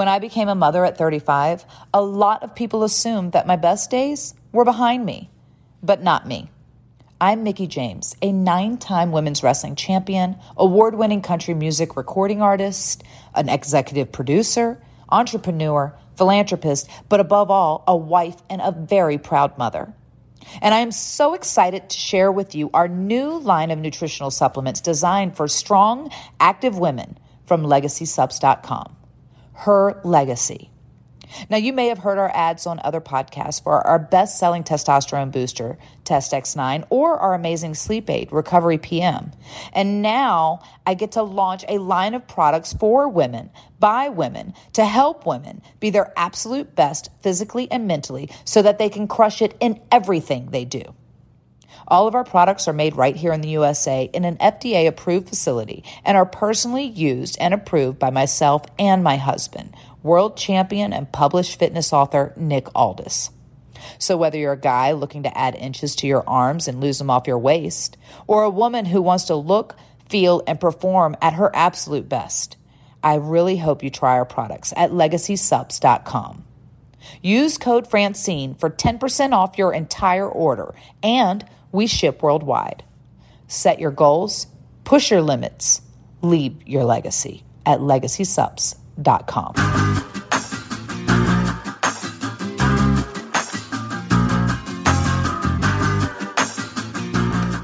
When I became a mother at 35, a lot of people assumed that my best days were behind me, but not me. I'm Mickie James, a nine time women's wrestling champion, award winning country music recording artist, an executive producer, entrepreneur, philanthropist, but above all, a wife and a very proud mother. And I am so excited to share with you our new line of nutritional supplements designed for strong, active women from legacysupps.com. Her legacy. Now, you may have heard our ads on other podcasts for our best selling testosterone booster, Test X9, or our amazing sleep aid, Recovery PM. And now I get to launch a line of products for women, by women, to help women be their absolute best physically and mentally so that they can crush it in everything they do. All of our products are made right here in the USA in an FDA approved facility and are personally used and approved by myself and my husband world champion and published fitness author Nick Aldis. So, whether you're a guy looking to add inches to your arms and lose them off your waist, or a woman who wants to look, feel, and perform at her absolute best, I really hope you try our products at legacysupps.com. Use code Francine for 10% off your entire order, and we ship worldwide. Set your goals, push your limits, leave your legacy at legacysupps.com.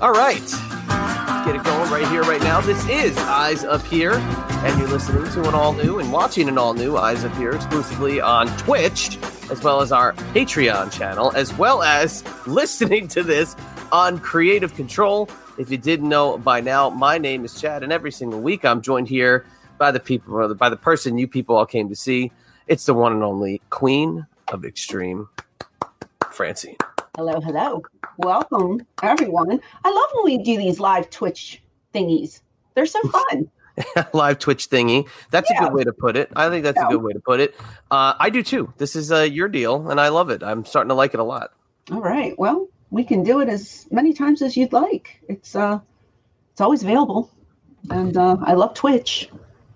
All right. Let's get it going right here, right now. This is Eyes Up Here, and you're listening to an all new and watching an all new Eyes Up Here exclusively on Twitch, as well as our Patreon channel, as well as listening to this on Creative Control. If you didn't know by now, my name is Chad, and every single week I'm joined here by the people, by the person you people all came to see. It's the one and only Queen of Extreme, Francine. Hello, hello. Welcome, everyone. I love when we do these live Twitch thingies. They're so fun. live Twitch thingy. That's Yeah. a good way to put it. I think that's Yeah. a good way to put it. Uh, I do too. This is uh, your deal, and I love it. I'm starting to like it a lot. All right. Well, we can do it as many times as you'd like. It's uh it's always available. And uh I love Twitch.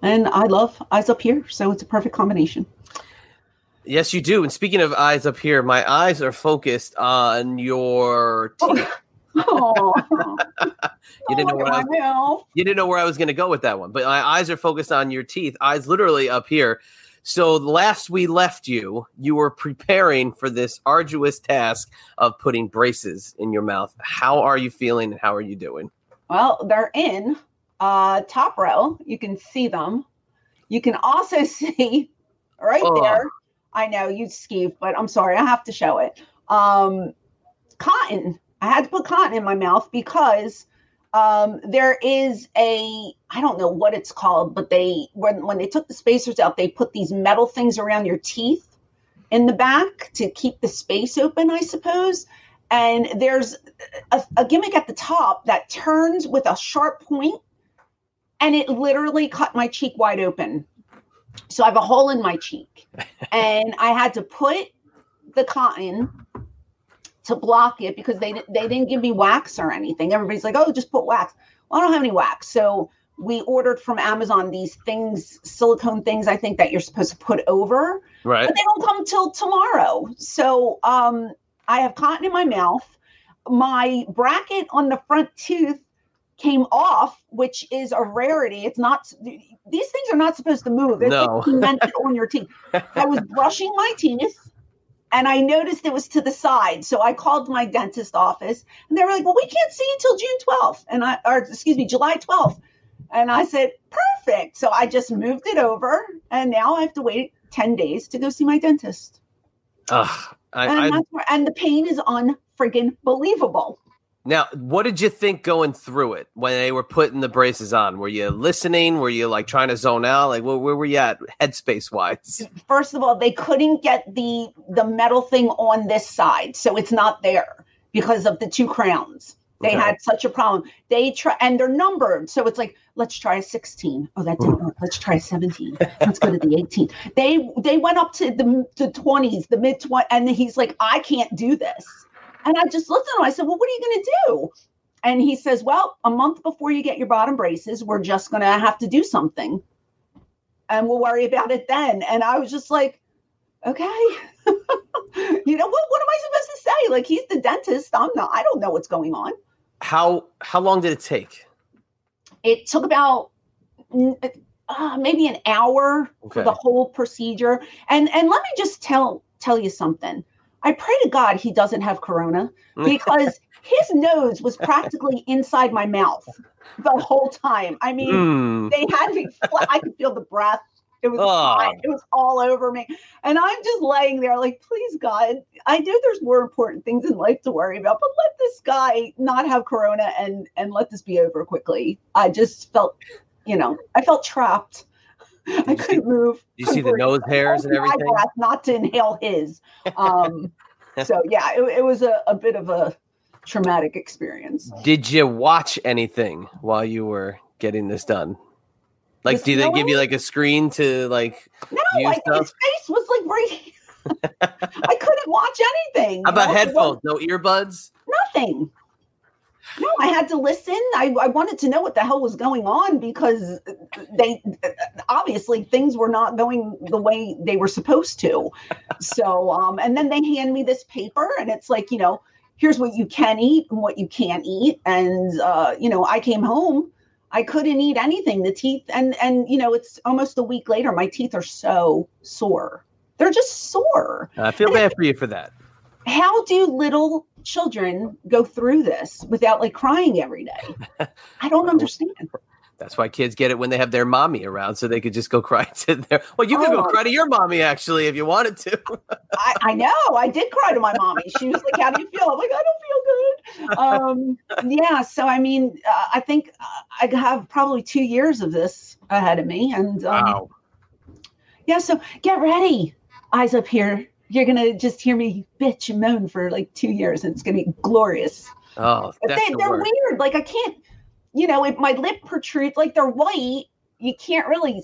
And I love Eyes Up Here, so it's a perfect combination. Yes, you do. And speaking of eyes up here, my eyes are focused on your teeth. Oh, You didn't know where I mouth. You didn't know where I was going to go with that one, but my eyes are focused on your teeth. Eyes literally up here. So last we left you, you were preparing for this arduous task of putting braces in your mouth. How are you feeling and how are you doing? Well, they're in uh top row. You can see them. You can also see right Oh. there. I know you skeeve, but I'm sorry, I have to show it. Um cotton. I had to put cotton in my mouth because um there is a I don't know what it's called, but they when when they took the spacers out, they put these metal things around your teeth in the back to keep the space open, I suppose. And there's a, a gimmick at the top that turns with a sharp point, and it literally cut my cheek wide open. So I have a hole in my cheek, and I had to put the cotton to block it because they they didn't give me wax or anything. Everybody's like, "Oh, just put wax." Well, I don't have any wax, so we ordered from Amazon these things, silicone things. I think that you're supposed to put over Right. but they don't come till tomorrow. So um, I have cotton in my mouth. My bracket on the front tooth came off, which is a rarity. It's not; these things are not supposed to move. They're No. cemented on your teeth. I was brushing my teeth. And I noticed it was to the side. So I called my dentist office and they were like, well, we can't see until June 12th. And I, or excuse me, July 12th. And I said, perfect. So I just moved it over. And now I have to wait 10 days to go see my dentist. Ugh, I, And, I, and the pain is unfriggin' believable. Now, what did you think going through it when they were putting the braces on? Were you listening? Were you like trying to zone out? Like, where, where were you at headspace wise? First of all, they couldn't get the the metal thing on this side, so it's not there because of the two crowns. They Okay. had such a problem. They try and they're numbered, so it's like let's try a sixteen. Oh, that didn't work. Let's try a seventeen. Let's go to the eighteen. They they went up to the the twenties, the mid twenty, and he's like, I can't do this. And I just looked at him. I said, Well, what are you going to do? And he says, Well, a month before you get your bottom braces, we're just going to have to do something, and we'll worry about it then. And I was just like, Okay. you know what? What am I supposed to say? Like he's the dentist. I'm not. I don't know what's going on. How how long did it take? It took about uh, maybe an hour for the whole procedure. And and let me just tell tell you something. I pray to God he doesn't have corona because his nose was practically inside my mouth the whole time. I mean, Hmm. they had me. I could feel the breath. It was Oh. it was all over me, and I'm just laying there like, please God, I know there's more important things in life to worry about, but let this guy not have corona and and let this be over quickly. I just felt, you know, I felt trapped. I couldn't move. You see the couldn't nose breathe. hairs and Hold my everything? breath Not to inhale his. Um, so yeah, it, it was a, a bit of a traumatic experience. Did you watch anything while you were getting this done? Like, This do they give you like a screen to like? No, like stuff? his face was like right. I couldn't watch anything. How about you know? It was headphones? No earbuds? Nothing. No, I had to listen. I, I wanted to know what the hell was going on because they obviously things were not going the way they were supposed to. So, um, and then they hand me this paper, and it's like, you know, here's what you can eat and what you can't eat. And uh, you know, I came home, I couldn't eat anything. The teeth, and and you know, it's almost a week later. My teeth are so sore. They're just sore I feel bad for you for that. how do little children go through this without like crying every day? I don't understand. That's why kids get it when they have their mommy around, so they could just go cry to their. Well, you could go Oh. cry to your mommy actually if you wanted to. I, I know. I did cry to my mommy. She was like, "How do you feel?" I'm like, "I don't feel good." Um, yeah. So I mean, uh, I think uh, I have probably two years of this ahead of me, and um, Wow. yeah. So get ready, eyes up here. You're gonna just hear me bitch and moan for like two years, and it's gonna be glorious. Oh, But that's they, the they're word. weird. Like I can't, you know, if my lip protrudes, like they're white, you can't really.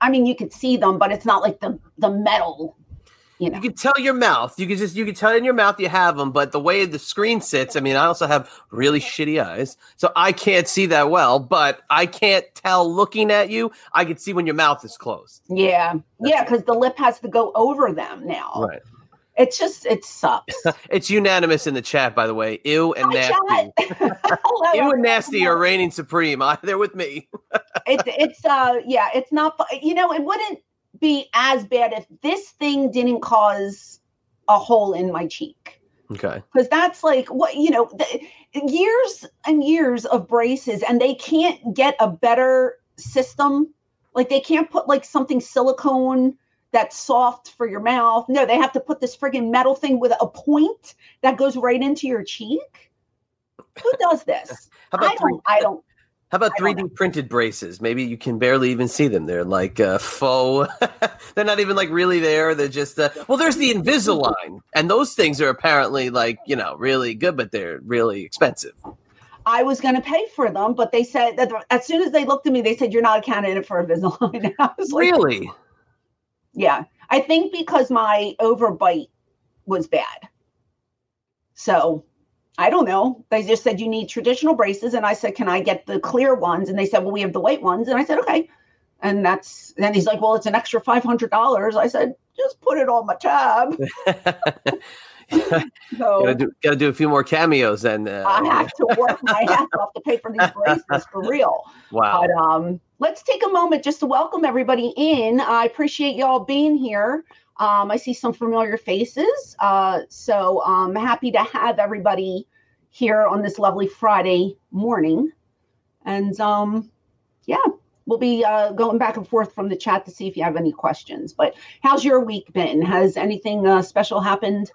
I mean, you could see them, but it's not like the the metal. You know, You can tell your mouth. You can just you can tell in your mouth you have them, but the way the screen sits, I mean, I also have really shitty eyes, so I can't see that well. But I can't tell looking at you. I can see when your mouth is closed. yeah, That's yeah, because the lip has to go over them now. Right. It's just it sucks. It's unanimous in the chat, by the way. Ew and Hi, nasty. Ew and nasty are reigning supreme. I- They're with me. It's it's uh yeah, it's not. You know, it wouldn't be as bad if this thing didn't cause a hole in my cheek. Okay. because that's like what you know the, years and years of braces and they can't get a better system. Like they can't put like something silicone that's soft for your mouth. No they have to put this friggin metal thing with a point that goes right into your cheek. Who does this? I don't i don't how about 3D printed braces? Maybe you can barely even see them. They're like uh, faux. They're not even like really there. They're just uh, well. There's the Invisalign, and those things are apparently like you know really good, but they're really expensive. i was going to pay for them but they said that as soon as they looked at me they said you're not a candidate for invisalign i was like Really? Yeah. I think because my overbite was bad. So I don't know. They just said you need traditional braces. And I said, Can I get the clear ones? And they said, Well, we have the white ones. And I said, Okay. And that's then he's like, Well, it's an extra five hundred dollars. I said, just put it on my tab. gotta do gotta do a few more cameos and Uh, I have to work my ass off to pay for these braces for real. wow. But um, let's take a moment just to welcome everybody in. I appreciate y'all being here. Um, I see some familiar faces. Uh, so I'm happy to have everybody here on this lovely Friday morning. And um, yeah, we'll be uh, going back and forth from the chat to see if you have any questions. But how's your week been? Has anything uh, special happened?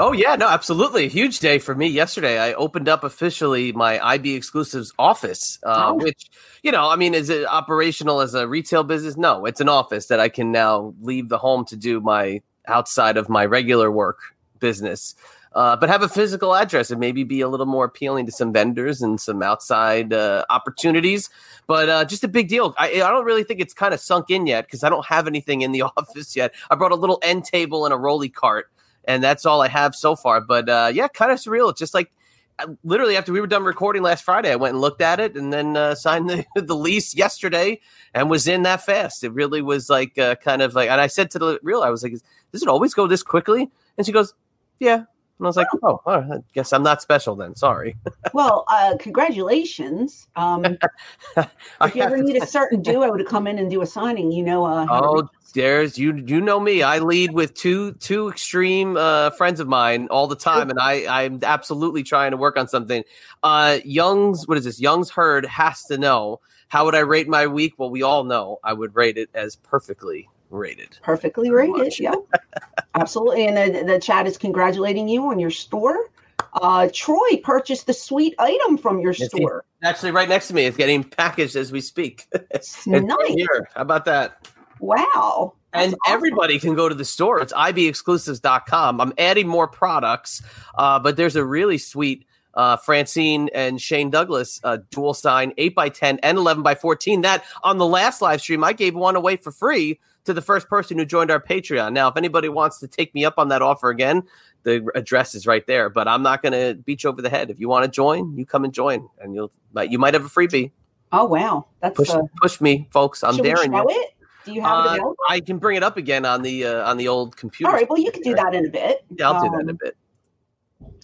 Oh yeah, no, absolutely. A huge day for me yesterday. I opened up officially my IB exclusives office, uh, Oh. which you know, I mean, is it operational as a retail business? No, it's an office that I can now leave the home to do my outside of my regular work business. Uh, but have a physical address and maybe be a little more appealing to some vendors and some outside uh, opportunities. But uh, just a big deal. I, I don't really think it's kind of sunk in yet because I don't have anything in the office yet. I brought a little end table and a rolly cart and that's all I have so far. But uh, yeah, kind of surreal. It's just like I- literally after we were done recording last Friday, I went and looked at it and then uh, signed the, the lease yesterday and was in that fast. It really was like uh, kind of like, and I said to the real, I was like, does it always go this quickly? And she goes, yeah. And I was like, oh, I guess I'm not special then. Sorry. Well, uh, congratulations. Um, if you ever need a certain duo to come in and do a signing, you know. Uh, Oh. There's you. You know me. I lead with two two extreme uh, friends of mine all the time, and I I'm absolutely trying to work on something. Uh, Young's what is this? Young's herd has to know. How would I rate my week? Well, we all know I would rate it as perfectly rated. perfectly rated. much. Yeah, absolutely. And the, the chat is congratulating you on your store. Uh, Troy purchased the sweet item from your Yes, he- store. Actually, right next to me, it's getting packaged as we speak. It's It's nice. here. How about that? Wow. And awesome. everybody can go to the store. It's ibexclusives.com. I'm adding more products, uh, but there's a really sweet uh, Francine and Shane Douglas uh, dual sign 8x10 and 11x14 that on the last live stream, I gave one away for free to the first person who joined our Patreon. Now, if anybody wants to take me up on that offer again, the address is right there, but I'm not going to beat you over the head. If you want to join, you come and join, and you'll you might have a freebie. Oh wow, that's Push uh, push me, folks. I'm daring show you. it? Do you have it Uh, available? I can bring it up again on the uh, on the old computer. All right. Well, you can do that in a bit. Yeah, I'll do that in a Um, bit.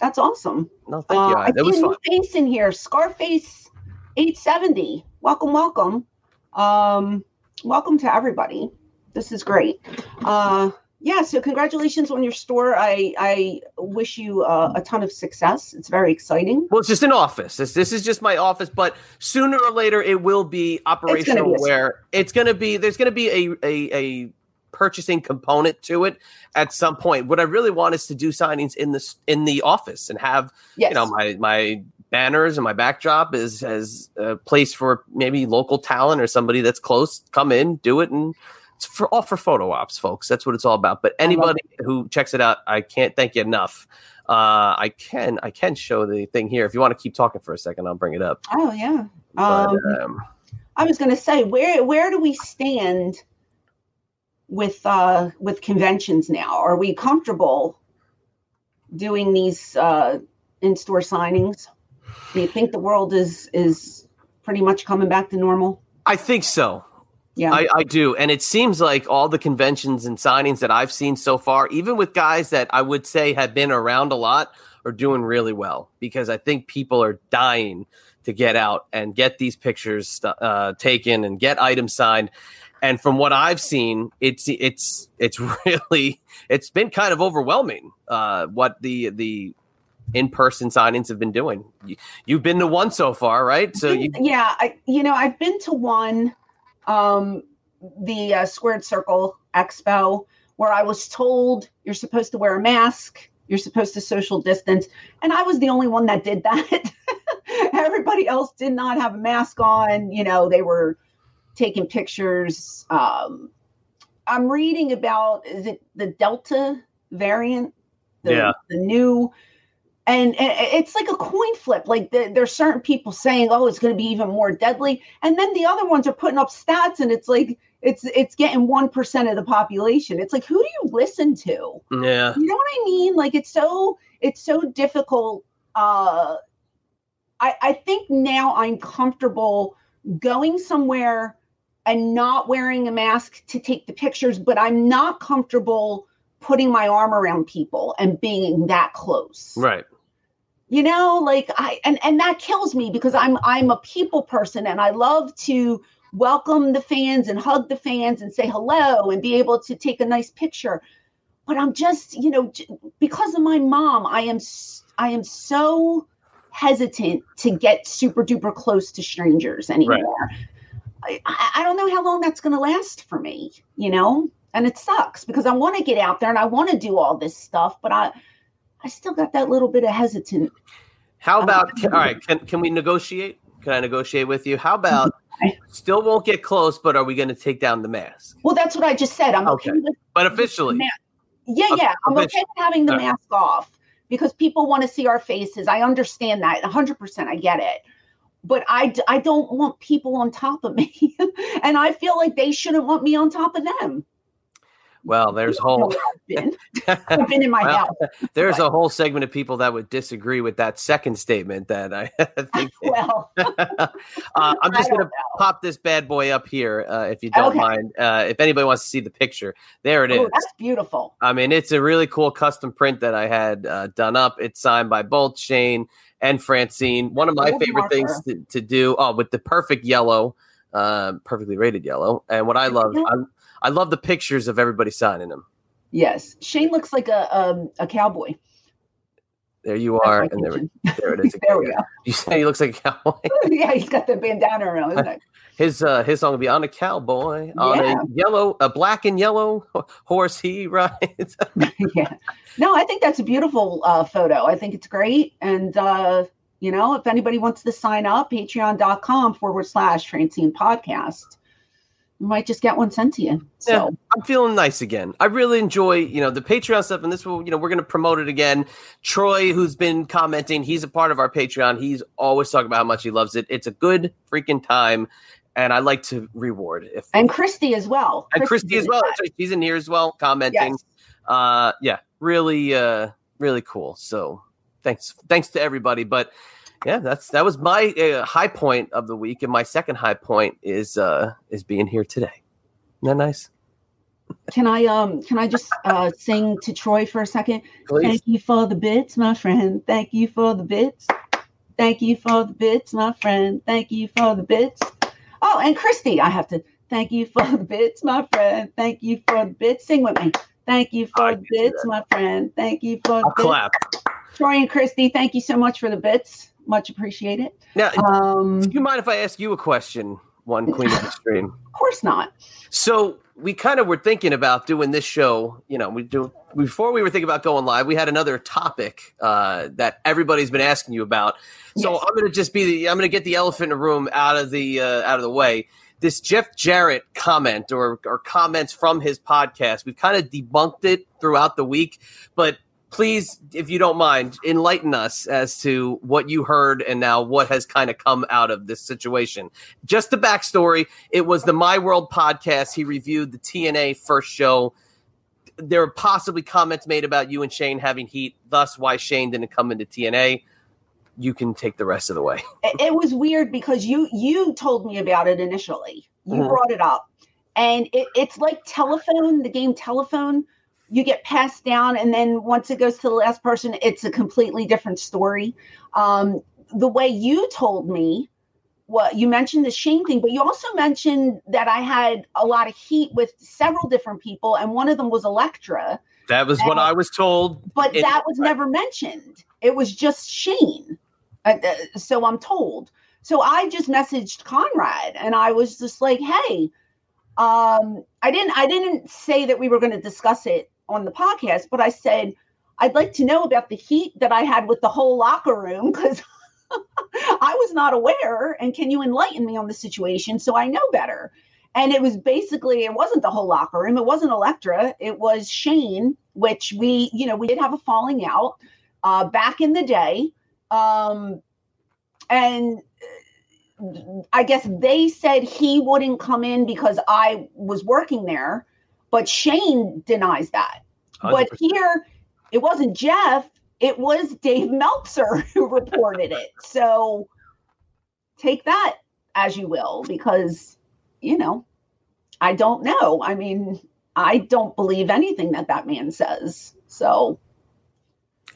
That's awesome. No, thank you. Uh, I That was see a fun. new face in here. Scarface 870. Welcome, welcome. Um, welcome to everybody. This is great. Uh, yeah, so congratulations on your store. I I wish you uh, a ton of success. It's very exciting. Well, it's just an office. This this is just my office, but sooner or later it will be operational. be a- where it's going to be, there's going to be a, a a purchasing component to it at some point. What I really want is to do signings in the in the office and have Yes. you know my my banners and my backdrop is as a place for maybe local talent or somebody that's close come in do it and it's for all for photo ops folks that's what it's all about but anybody who checks it out i can't thank you enough uh i can i can show the thing here if you want to keep talking for a second i'll bring it up oh yeah. but, Um, um, I was going to say where where do we stand with uh with conventions now? Are we comfortable doing these uh in-store signings? Do you think the world is is pretty much coming back to normal? i think so Yeah. I, I do. And it seems like all the conventions and signings that I've seen so far, even with guys that I would say have been around a lot, are doing really well because I think people are dying to get out and get these pictures uh, taken and get items signed. And from what I've seen, it's it's it's really it's been kind of overwhelming uh, what the the in person signings have been doing. You, you've been to one so far, right? So you yeah, I you know I've been to one, um, the uh, Squared Circle Expo, where I was told you're supposed to wear a mask, you're supposed to social distance, and I was the only one that did that. Everybody else did not have a mask on. You know, they were taking pictures. Um, I'm reading about is it the Delta variant? The, Yeah. the new and, it's like a coin flip. Like the, there's certain people saying, "Oh, it's going to be even more deadly," and then the other ones are putting up stats, and it's like it's it's getting one percent of the population. It's like, who do you listen to? yeah. You know what I mean? Like it's so it's so difficult. Uh, I I think now I'm comfortable going somewhere and not wearing a mask to take the pictures, but I'm not comfortable putting my arm around people and being that close Right. You know like i and and that kills me because i'm i'm a people person and i love to welcome the fans and hug the fans and say hello and be able to take a nice picture. But i'm just you know because of my mom i am i am so hesitant to get super duper close to strangers anymore. I, I I don't know how long that's going to last for me you know? And it sucks because i want to get out there and i want to do all this stuff but i I still got that little bit of hesitant. How um, about all right? Can can we negotiate? Can I negotiate with you? How about still won't get close, but are we going to take down the mask? Well, that's what I just said. I'm okay, okay with, but officially. Yeah, yeah, I'm okay with having the right. mask off because people want to see our faces. I understand that 100%. I get it. But I, I don't want people on top of me. and I feel like they shouldn't want me on top of them. Well, there's whole I've been. I've been in my well, house. There's but. a whole segment of people that would disagree with that second statement. That I think. well, uh, I'm just going to pop this bad boy up here, uh, if you don't okay. mind. Uh, if anybody wants to see the picture, there it is. That's beautiful. I mean, it's a really cool custom print that I had uh, done up. It's signed by both Shane and Francine. One of my favorite marker. things to, to, do. Oh, with the perfect yellow. Uh, perfectly rated yellow, and what I love, I, I love the pictures of everybody signing them. Yes, Shane looks like a um, a cowboy. There you are, and there, there it is. there we go. You say he looks like a cowboy. yeah, he's got the bandana around his neck. His uh, his song will be on a cowboy on yeah. a yellow, a black and yellow horse he rides. yeah, no, I think that's a beautiful uh, photo. I think it's great, and uh, you know, if anybody wants to sign up, Patreon.com forward slash Francine Podcast might just get one sent to you. So yeah, I'm feeling nice again. I really enjoy, you know, the Patreon stuff, and this will, you know, we're going to promote it again. Troy, who's been commenting, he's a part of our Patreon. He's always talking about how much he loves it. It's a good freaking time, and I like to reward. If and Christy as well, and Christy, Christy as well. She's in here as well, commenting. Yes. Uh, yeah, really, uh, really cool. So thanks, thanks to everybody. But yeah, that's that was my uh, high point of the week, and my second high point is uh is being here today. Isn't that nice? Can I um can I just uh sing to Troy for a second? Please. Thank you for the bits, my friend. Thank you for the bits. Thank you for the bits, my friend. Thank you for the bits. Oh, and Christy, I have to thank you for the bits, my friend. Thank you for the bits. Sing with me. Thank you for I the bits, my friend. Thank you for the I'll bits. clap. Troy and Christy, thank you so much for the bits much appreciated. Now, um, do you mind if I ask you a question, one Queen of the Extreme? Of course not. So we kind of were thinking about doing this show. You know, we do before we were thinking about going live. We had another topic uh, that everybody's been asking you about. So yes. I'm going to just be the I'm going to get the elephant in the room out of the uh, out of the way. This Jeff Jarrett comment or, or comments from his podcast, we've kind of debunked it throughout the week, but please, if you don't mind, enlighten us as to what you heard and now what has kind of come out of this situation. Just the backstory it was the My World podcast. He reviewed the TNA first show. There were possibly comments made about you and Shane having heat, thus, why Shane didn't come into TNA. You can take the rest of the way. it was weird because you you told me about it initially. You mm-hmm. brought it up, and it, it's like telephone, the game telephone you get passed down and then once it goes to the last person it's a completely different story. Um, the way you told me what you mentioned the Shane thing but you also mentioned that i had a lot of heat with several different people and one of them was Elektra. That was and, what i was told but that was never mentioned. It was just shane uh, uh, so i'm told. So i just messaged conrad and i was just like hey um i didn't i didn't say that we were going to discuss it on the podcast, but I said, I'd like to know about the heat that I had with the whole locker room because I was not aware. And can you enlighten me on the situation so I know better? And it was basically, it wasn't the whole locker room. It wasn't Elektra. It was Shane, which we, you know, we did have a falling out uh, back in the day. Um, and I guess they said he wouldn't come in because I was working there. But Shane denies that. 100%. But here, it wasn't Jeff, it was Dave Meltzer who reported it. So take that as you will, because, you know, I don't know. I mean, I don't believe anything that that man says. So.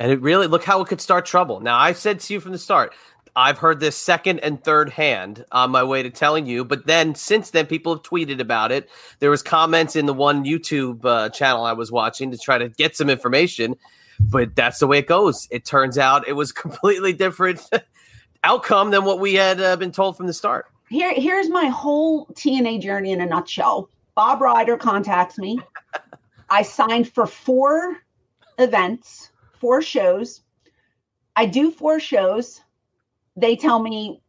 And it really look how it could start trouble. Now, I said to you from the start, I've heard this second and third hand on my way to telling you, but then since then people have tweeted about it. There was comments in the one YouTube uh, channel I was watching to try to get some information, but that's the way it goes. It turns out it was completely different outcome than what we had uh, been told from the start. Here, here's my whole TNA journey in a nutshell. Bob Ryder contacts me. I signed for four events four shows. I do four shows. They tell me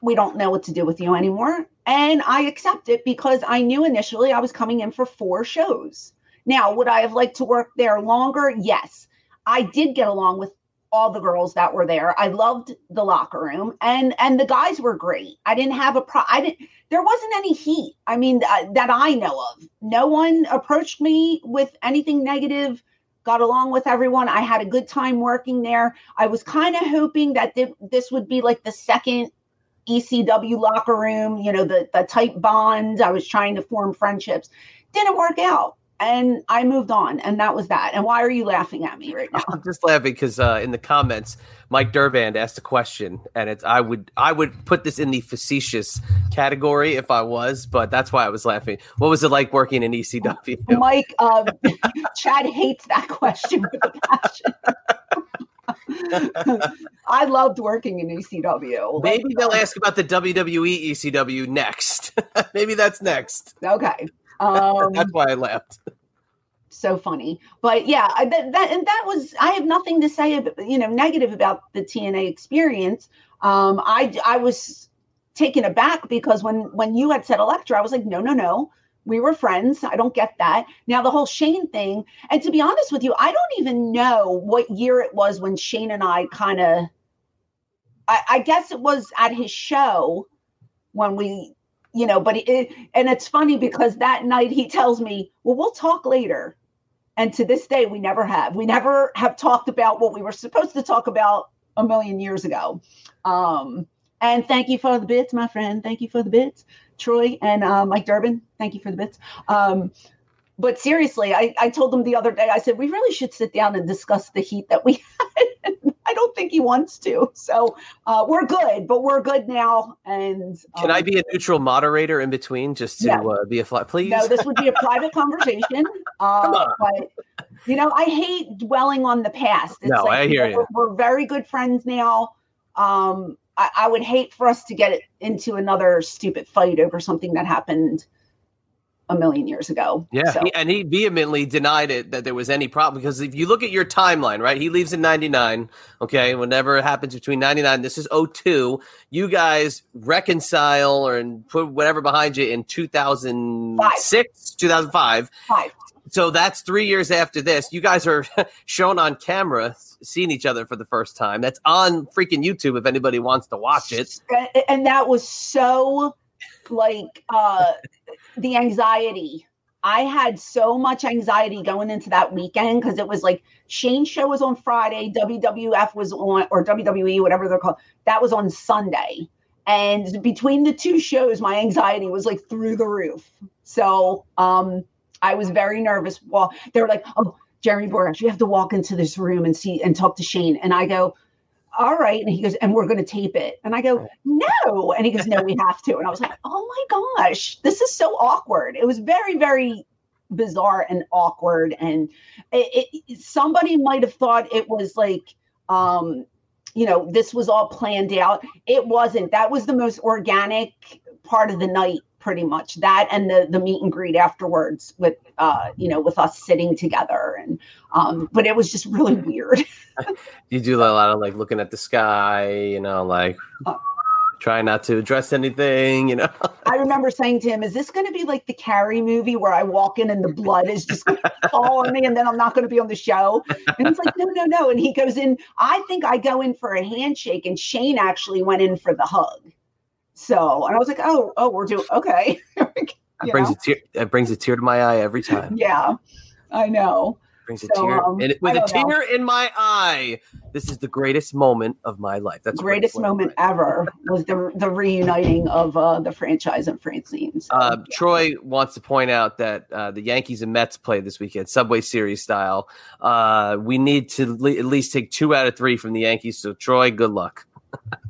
we don't know what to do with you anymore. And I accept it because I knew initially I was coming in for four shows. Now, would I have liked to work there longer? Yes. I did get along with all the girls that were there. I loved the locker room and and the guys were great. I didn't have a pro I didn't there wasn't any heat. I mean uh, that I know of. No one approached me with anything negative. Got along with everyone. I had a good time working there. I was kind of hoping that th- this would be like the second ECW locker room, you know, the the tight bond. I was trying to form friendships. Didn't work out and I moved on, and that was that. And why are you laughing at me right now? I'm just laughing because uh, in the comments, Mike Durband asked a question, and it's I would I would put this in the facetious category if I was, but that's why I was laughing. What was it like working in ECW? Mike, um, Chad hates that question with a passion. I loved working in ECW. Maybe like, they'll ask about the WWE ECW next. Maybe that's next. Okay. Um, That's why I left. So funny, but yeah, that, that and that was. I have nothing to say, about, you know, negative about the TNA experience. Um, I I was taken aback because when when you had said Elektra, I was like, no, no, no. We were friends. I don't get that. Now the whole Shane thing, and to be honest with you, I don't even know what year it was when Shane and I kind of. I, I guess it was at his show when we you know, but it, and it's funny because that night he tells me, well, we'll talk later. And to this day, we never have. We never have talked about what we were supposed to talk about a million years ago. Um, and thank you for the bits, my friend. Thank you for the bits, Troy and uh, Mike Durbin. Thank you for the bits. Um, but seriously, I, I told them the other day, I said, we really should sit down and discuss the heat that we had. I don't think he wants to. So uh, we're good, but we're good now. And um, can I be a neutral moderator in between just to yeah. uh, be a fly, please? No, this would be a private conversation. Uh, but, you know, I hate dwelling on the past. It's no, like, I hear you. Know, we're, we're, very good friends now. Um, I, I would hate for us to get into another stupid fight over something that happened a million years ago. Yeah, so. and he vehemently denied it that there was any problem because if you look at your timeline, right, he leaves in 99, okay, whenever it happens between 99, this is 02, you guys reconcile or and put whatever behind you in 2006, 2005. Five. So that's three years after this. You guys are shown on camera seeing each other for the first time. That's on freaking YouTube if anybody wants to watch it. And that was so like uh the anxiety. I had so much anxiety going into that weekend because it was like Shane's show was on Friday, WWF was on, or WWE, whatever they're called, that was on Sunday. And between the two shows, my anxiety was like through the roof. So um, I was very nervous. Well, they were like, oh, Jeremy Borash, you have to walk into this room and see and talk to Shane. And I go, all right. And he goes, and we're going to tape it. And I go, no. And he goes, no, we have to. And I was like, oh my gosh, this is so awkward. It was very, very bizarre and awkward. And it, it, somebody might have thought it was like, um, you know, this was all planned out. It wasn't. That was the most organic part of the night pretty much that and the the meet and greet afterwards with uh you know with us sitting together and um but it was just really weird. You do a lot of like looking at the sky you know like uh, try not to address anything you know? I remember saying to him is this going to be like the carrie movie where i walk in and the blood is just going to fall on me and then i'm not going to be on the show? And he's like no no no. And he goes in i think i go in for a handshake and shane actually went in for the hug so, and I was like, oh, oh, we're doing okay. it brings a tear. It brings a tear to my eye every time. Yeah, I know. brings a so, tear um, and with a tear know. in my eye. This is the greatest moment of my life. That's the greatest moment ever was the the reuniting of uh, the franchise and Francine. So, uh, yeah. Troy wants to point out that uh, the Yankees and Mets play this weekend, Subway Series style. Uh, we need to le- at least take two out of three from the Yankees. So, Troy, good luck.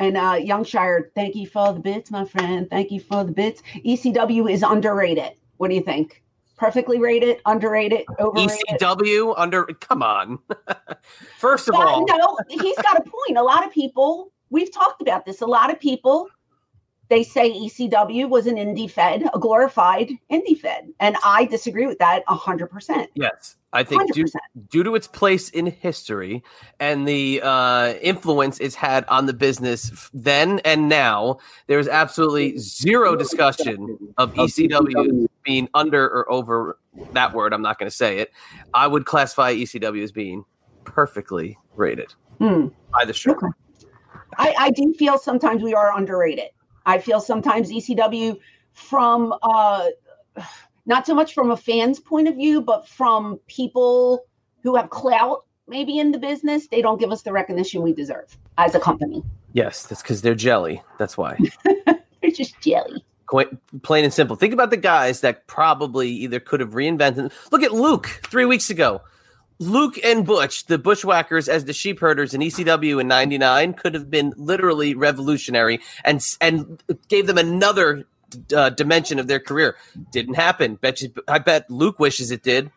And uh, Youngshire, thank you for the bits, my friend. Thank you for the bits. ECW is underrated. What do you think? Perfectly rated, underrated, overrated. ECW under. Come on. First of all, no, he's got a point. A lot of people. We've talked about this. A lot of people they say ECW was an indie fed, a glorified indie fed. And I disagree with that 100%. Yes. I think due, due, to its place in history and the uh, influence it's had on the business then and now, there's absolutely zero discussion of ECW being under or over that word. I'm not going to say it. I would classify ECW as being perfectly rated hmm. by the show. Okay. I, I do feel sometimes we are underrated. I feel sometimes ECW from uh, not so much from a fan's point of view, but from people who have clout maybe in the business, they don't give us the recognition we deserve as a company. Yes, that's because they're jelly. That's why. they're just jelly. Quite plain and simple. Think about the guys that probably either could have reinvented. Look at Luke three weeks ago. Luke and Butch, the Bushwhackers as the sheep herders in ECW in '99, could have been literally revolutionary and and gave them another uh, dimension of their career. Didn't happen. Bet you, I bet Luke wishes it did.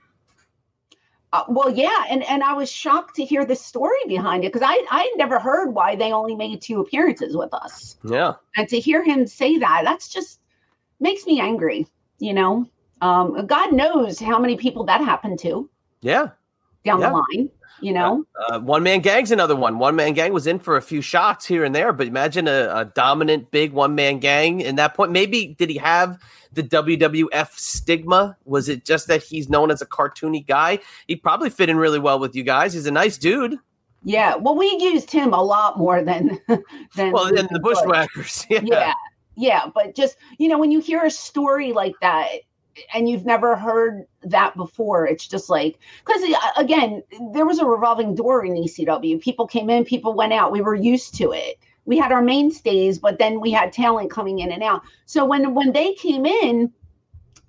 Uh, well, yeah, and and I was shocked to hear the story behind it because I I never heard why they only made two appearances with us. Yeah, and to hear him say that, that's just makes me angry. You know, um, God knows how many people that happened to. Yeah, down yeah. the line. You know, uh, uh, one man gang's another one. One man gang was in for a few shots here and there, but imagine a, a dominant big one man gang. In that point, maybe did he have the WWF stigma? Was it just that he's known as a cartoony guy? He probably fit in really well with you guys. He's a nice dude. Yeah, well, we used him a lot more than than well than the Bushwhackers. Yeah. yeah, yeah, but just you know, when you hear a story like that, and you've never heard that before. It's just like because uh, again there was a revolving door in ecw people came in people went out. We were used to it. We had our mainstays but then we had talent coming in and out. So when when they came in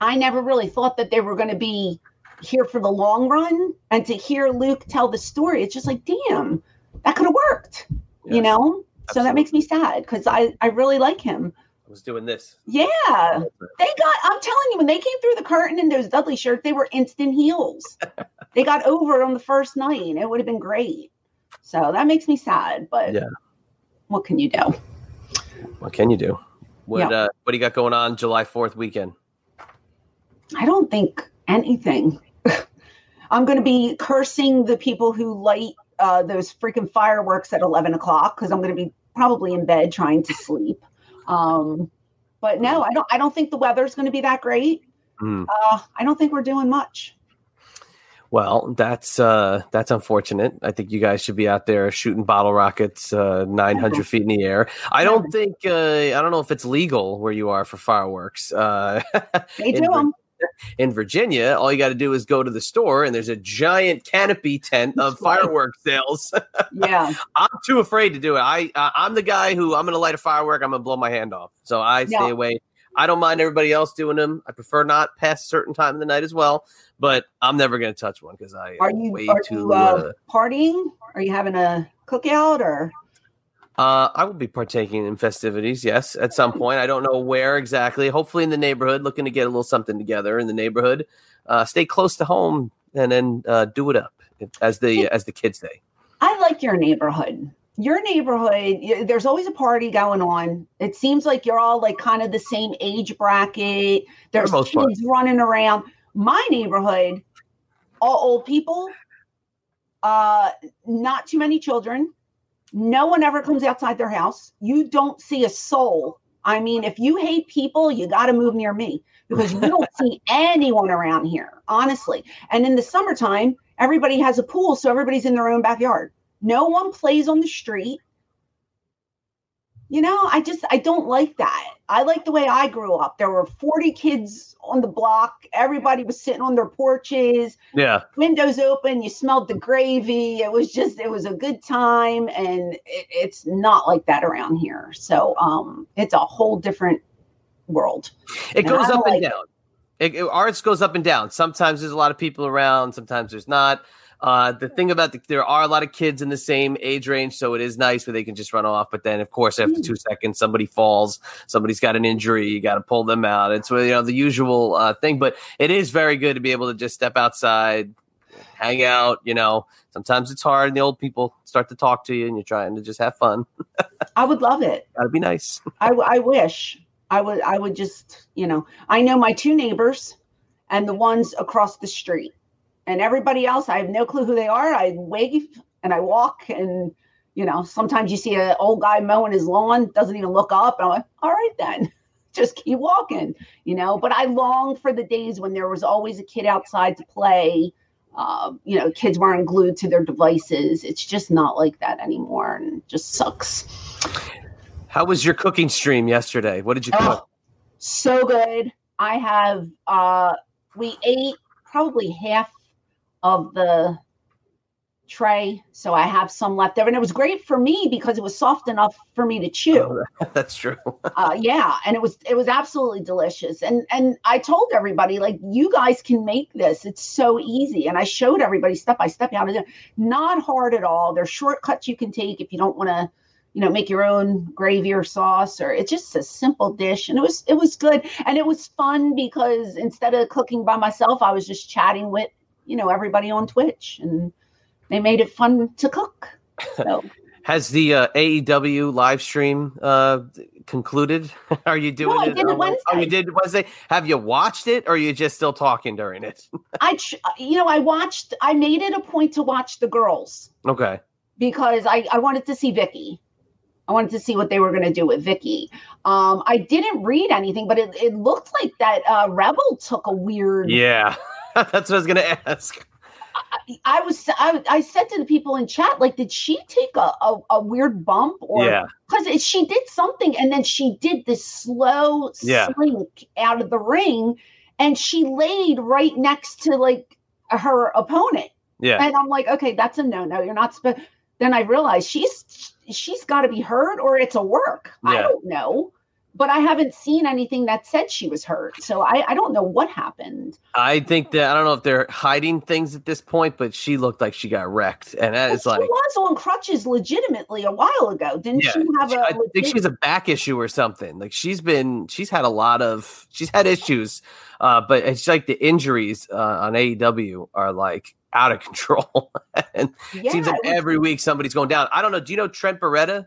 i never really thought that they were going to be here for the long run and to hear luke tell the story. It's just like damn that could have worked yes, you know? Absolutely. so that makes me sad because i i really like him was doing this. Yeah. They got, I'm telling you, when they came through the curtain in those Dudley shirts, they were instant heels. they got over on the first night. It would have been great. So that makes me sad. But yeah. what can you do? What can you do? What, yeah. uh, what do you got going on July 4th weekend? I don't think anything. I'm going to be cursing the people who light uh, those freaking fireworks at 11 o'clock because I'm going to be probably in bed trying to sleep. Um, but no, I don't. I don't think the weather's going to be that great. Mm. Uh, I don't think we're doing much. Well, that's uh, that's unfortunate. I think you guys should be out there shooting bottle rockets uh, 900 feet in the air. I don't think uh, I don't know if it's legal where you are for fireworks. Uh, they do them in Virginia, all you got to do is go to the store and there's a giant canopy tent of fireworks sales. yeah. I'm too afraid to do it. I uh, I'm the guy who I'm going to light a firework, I'm going to blow my hand off. So I yeah. stay away. I don't mind everybody else doing them. I prefer not past certain time of the night as well, but I'm never going to touch one because I are you way are too you, uh, uh, partying? Are you having a cookout or? Uh, I will be partaking in festivities, yes, at some point. I don't know where exactly. Hopefully, in the neighborhood, looking to get a little something together in the neighborhood. Uh, stay close to home and then uh, do it up, as the as the kids say. I like your neighborhood. Your neighborhood, there's always a party going on. It seems like you're all like kind of the same age bracket. There's kids part. running around. My neighborhood, all old people, uh, not too many children no one ever comes outside their house. You don't see a soul. I mean, if you hate people, you got to move near me because you don't see anyone around here, honestly. And in the summertime, everybody has a pool, so everybody's in their own backyard. No one plays on the street you know, I just I don't like that. I like the way I grew up. There were 40 kids on the block. Everybody was sitting on their porches. Yeah. Windows open, you smelled the gravy. It was just it was a good time and it, it's not like that around here. So um it's a whole different world. It goes up like and down. It, it, ours goes up and down. Sometimes there's a lot of people around, sometimes there's not. Uh, the thing about the, there are a lot of kids in the same age range, so it is nice where they can just run off. But then, of course, after two seconds, somebody falls, somebody's got an injury, you got to pull them out. It's you know the usual uh, thing, but it is very good to be able to just step outside, hang out. You know, sometimes it's hard, and the old people start to talk to you, and you're trying to just have fun. I would love it. That'd be nice. I, I wish I would. I would just you know. I know my two neighbors and the ones across the street and everybody else, I have no clue who they are. I wave and I walk, and you know, sometimes you see an old guy mowing his lawn, doesn't even look up, and I'm like, all right then. Just keep walking, you know. But I long for the days when there was always a kid outside to play. Uh, you know, kids weren't glued to their devices. It's just not like that anymore, and just sucks. How was your cooking stream yesterday? What did you cook? Oh, so good. I have uh we ate probably half of the tray so i have some left over and it was great for me because it was soft enough for me to chew. Oh, that's true. Uh, yeah and it was it was absolutely delicious. And and i told everybody like you guys can make this. It's so easy. And i showed everybody step by step how to do it. Not hard at all. There's shortcuts you can take if you don't want to you know make your own gravy or sauce or it's just a simple dish. And it was it was good. And it was fun because instead of cooking by myself i was just chatting with you know everybody on twitch and they made it fun to cook so has the uh, AEW live stream uh, concluded? are you doing no, it? Did it Wednesday. Oh, you did Wednesday. Have you watched it, or are you just still talking during it? I, you know, I watched. I made it a point to watch the girls. Okay. Because I I wanted to see Vickie. I wanted to see what they were going to do with Vickie. Um, I didn't read anything, but it, it looked like that uh, Rebel took a weird. Yeah, that's what I was going to ask. I, I was I, I, said to the people in chat like did she take a, a, a weird bump or yeah because she did something and then she did this slow yeah. slink out of the ring and she laid right next to like her opponent yeah and i'm like okay that's a no-no you're not supposed then i realized she's she's got to be hurt or it's a work. Yeah. I don't know. But I haven't seen anything that said she was hurt. So I, I don't know what happened. I think that I don't know if they're hiding things at this point, but she looked like she got wrecked. And that well, is like she was on crutches legitimately a while ago. Didn't yeah, she have a I legit- think she's a back issue or something. Like she's been she's had a lot of she's had issues. Uh, but it's like the injuries uh, on AEW are like out of control. and yeah, seems like every week somebody's going down. I don't know. Do you know Trent Beretta?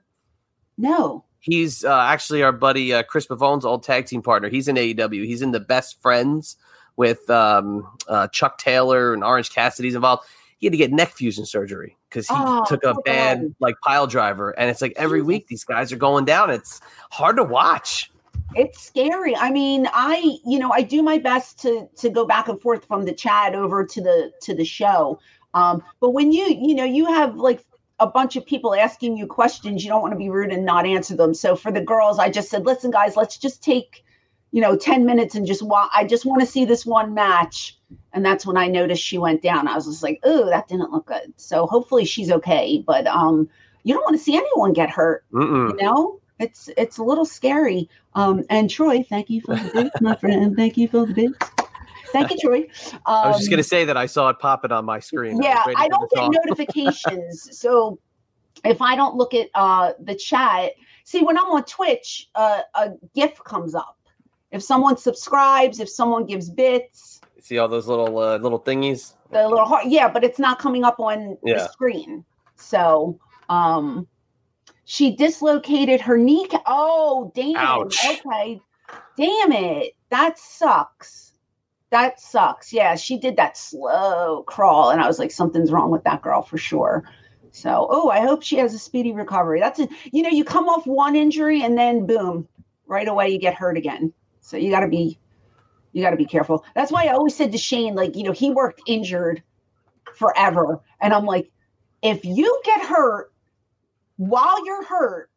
No. He's uh, actually our buddy uh, Chris Pavone's old tag team partner. He's in AEW. He's in the best friends with um, uh, Chuck Taylor and Orange Cassidy's involved. He had to get neck fusion surgery because he oh, took a bad God. like pile driver, and it's like every week these guys are going down. It's hard to watch it's scary i mean i you know i do my best to to go back and forth from the chat over to the to the show um but when you you know you have like a bunch of people asking you questions you don't want to be rude and not answer them so for the girls i just said listen guys let's just take you know 10 minutes and just wa- i just want to see this one match and that's when i noticed she went down i was just like oh that didn't look good so hopefully she's okay but um you don't want to see anyone get hurt Mm-mm. you know it's it's a little scary. Um, and Troy, thank you for the bits, my friend. Thank you for the bits. Thank you, Troy. Um, I was just going to um, say that I saw it popping on my screen. Yeah, I, I don't get notifications. so if I don't look at uh, the chat, see, when I'm on Twitch, uh, a GIF comes up. If someone subscribes, if someone gives bits, see all those little uh, little thingies. The little heart, yeah, but it's not coming up on yeah. the screen. So, um, she dislocated her knee. Oh, damn. Ouch. Okay. Damn it. That sucks. That sucks. Yeah, she did that slow crawl. And I was like, something's wrong with that girl for sure. So, oh, I hope she has a speedy recovery. That's it. You know, you come off one injury and then boom, right away you get hurt again. So you got to be, you got to be careful. That's why I always said to Shane, like, you know, he worked injured forever. And I'm like, if you get hurt while you're hurt,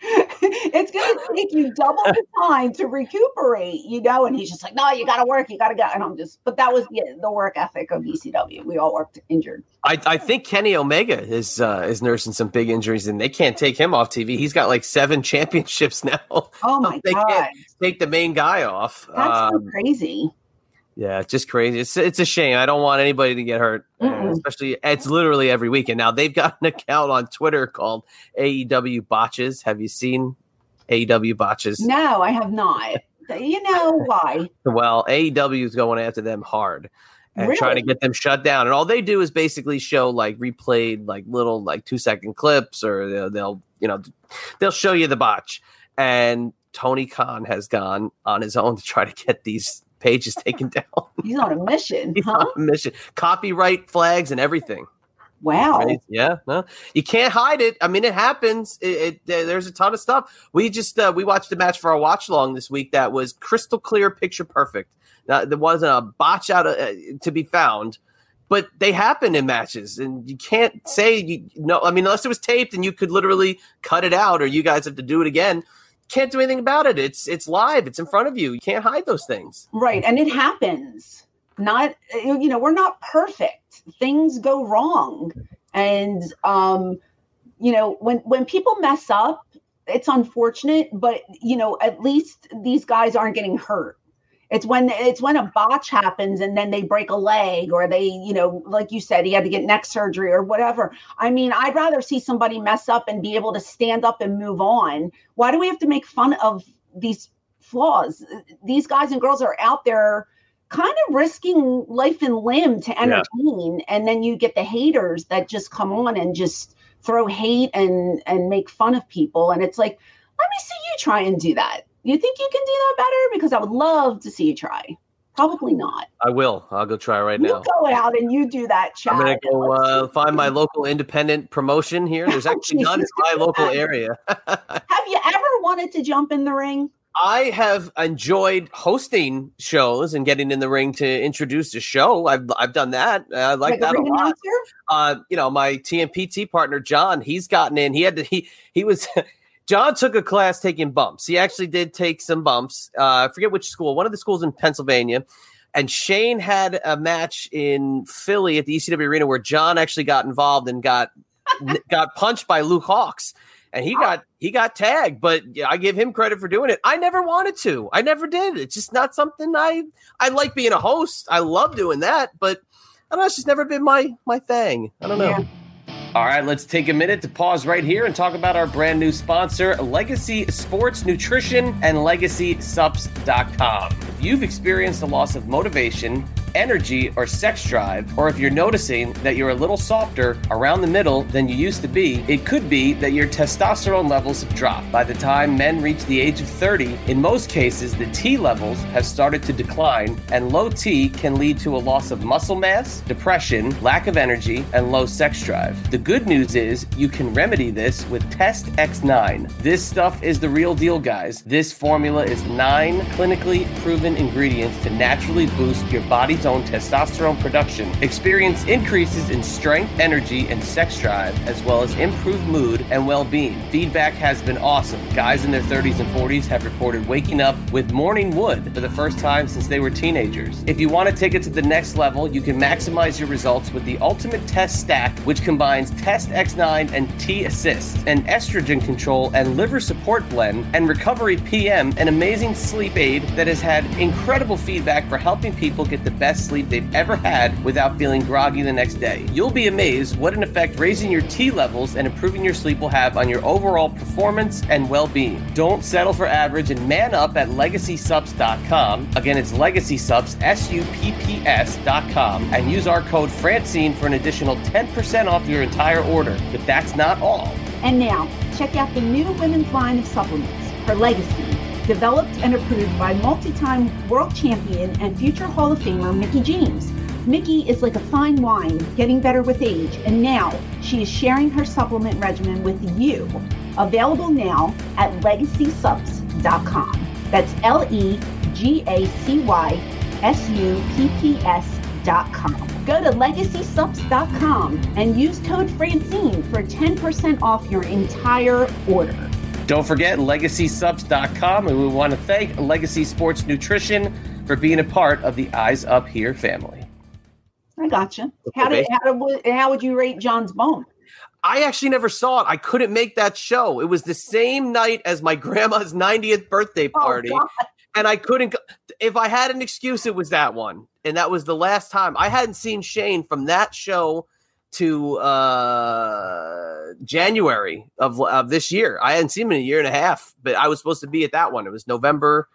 it's going to take you double the time to recuperate, you know? And he's just like, no, you got to work, you got to go. And I'm just, but that was yeah, the work ethic of ECW. We all worked injured. I, I think Kenny Omega is uh, is nursing some big injuries, and they can't take him off TV. He's got like seven championships now. Oh my they god! Can't take the main guy off. That's um, so crazy. Yeah, it's just crazy. It's it's a shame. I don't want anybody to get hurt, uh, especially it's literally every weekend. Now they've got an account on Twitter called AEW Botches. Have you seen AEW Botches? No, I have not. You know why? well, AEW is going after them hard and really? trying to get them shut down. And all they do is basically show like replayed like little like two second clips, or they'll, they'll you know they'll show you the botch. And Tony Khan has gone on his own to try to get these page is taken down. He's on a mission, He's huh? on a mission. Copyright flags and everything. Wow. Right? Yeah, no, you can't hide it. I mean, it happens. It, it there's a ton of stuff. We just uh, we watched a match for our watch long this week that was crystal clear, picture perfect. Now, there wasn't a botch out of, uh, to be found, but they happen in matches, and you can't say you no. I mean, unless it was taped and you could literally cut it out, or you guys have to do it again. Can't do anything about it. It's it's live. It's in front of you. You can't hide those things. Right. And it happens. Not, you know, we're not perfect. Things go wrong. And, um, you know, when, when people mess up, it's unfortunate, but, you know, at least these guys aren't getting hurt. It's when it's when a botch happens and then they break a leg or they, you know, like you said, he had to get neck surgery or whatever. I mean, I'd rather see somebody mess up and be able to stand up and move on. Why do we have to make fun of these flaws? These guys and girls are out there kind of risking life and limb to entertain and then you get the haters that just come on and just throw hate and and make fun of people and it's like let me see you try and do that you think you can do that better because i would love to see you try probably not I will. I'll go try right you now. go out and you do that Chad. I'm gonna go uh, find my local independent promotion here. There's Oh, actually none in my local area. have you ever wanted to jump in the ring I have enjoyed hosting shows and getting in the ring to introduce a show. I've I've done that. I like, a that a ring lot. Uh, you know, my TMPT partner John, he's gotten in. He had to. He he was. John took a class taking bumps. He actually did take some bumps. Uh, I forget which school. One of the schools in Pennsylvania. And Shane had a match in Philly at the ECW arena where John actually got involved and got got punched by Luke Hawx and he got he got tagged but i give him credit for doing it i never wanted to i never did it's just not something i i like being a host i love doing that but i don't know it's just never been my my thing i don't know Yeah. All right let's take a minute to pause right here and talk about our brand new sponsor legacy sports nutrition and legacysupps.com if you've experienced a loss of motivation energy or sex drive, or if you're noticing that you're a little softer around the middle than you used to be, it could be that your testosterone levels have dropped. By the time men reach the age of 30, in most cases, the T levels have started to decline, and low T can lead to a loss of muscle mass, depression, lack of energy, and low sex drive. The good news is you can remedy this with Test X9. This stuff is the real deal, guys. This formula is nine clinically proven ingredients to naturally boost your body's own testosterone production, experience increases in strength, energy, and sex drive, as well as improved mood and well being. Feedback has been awesome. Guys in their 30s and 40s have reported waking up with morning wood for the first time since they were teenagers. If you want to take it to the next level, you can maximize your results with the Ultimate Test Stack, which combines Test X9 and T Assist, an estrogen control and liver support blend, and Recovery PM, an amazing sleep aid that has had incredible feedback for helping people get the best sleep they've ever had without feeling groggy the next day. You'll be amazed what an effect raising your T levels and improving your sleep will have on your overall performance and well being. Don't settle for average and man up at legacysupps.com. Again, it's legacysupps, S U P P S.com, and use our code Francine for an additional 10% off your entire order. But that's not all. And now, check out the new women's line of supplements, Her Legacy, developed and approved by multi time world champion and future Hall of Famer Mickie James. Mickie is like a fine wine, getting better with age, and now she is sharing her supplement regimen with you. Available now at legacysupps.com. That's L E G A C Y S U P P S.com. Go to legacysupps.com and use code Francine for 10% off your entire order. Don't forget legacysupps.com, and we want to thank Legacy Sports Nutrition for being a part of the Eyes Up Here family. I gotcha. How did how, did, how would you rate John's bone? I actually never saw it. I couldn't make that show. It was the same night as my grandma's 90th birthday oh, party. Oh, and I couldn't. go- If I had an excuse, it was that one, and that was the last time I hadn't seen Shane from that show to uh January of of this year. I hadn't seen him in a year and a half, but I was supposed to be at that one. It was November,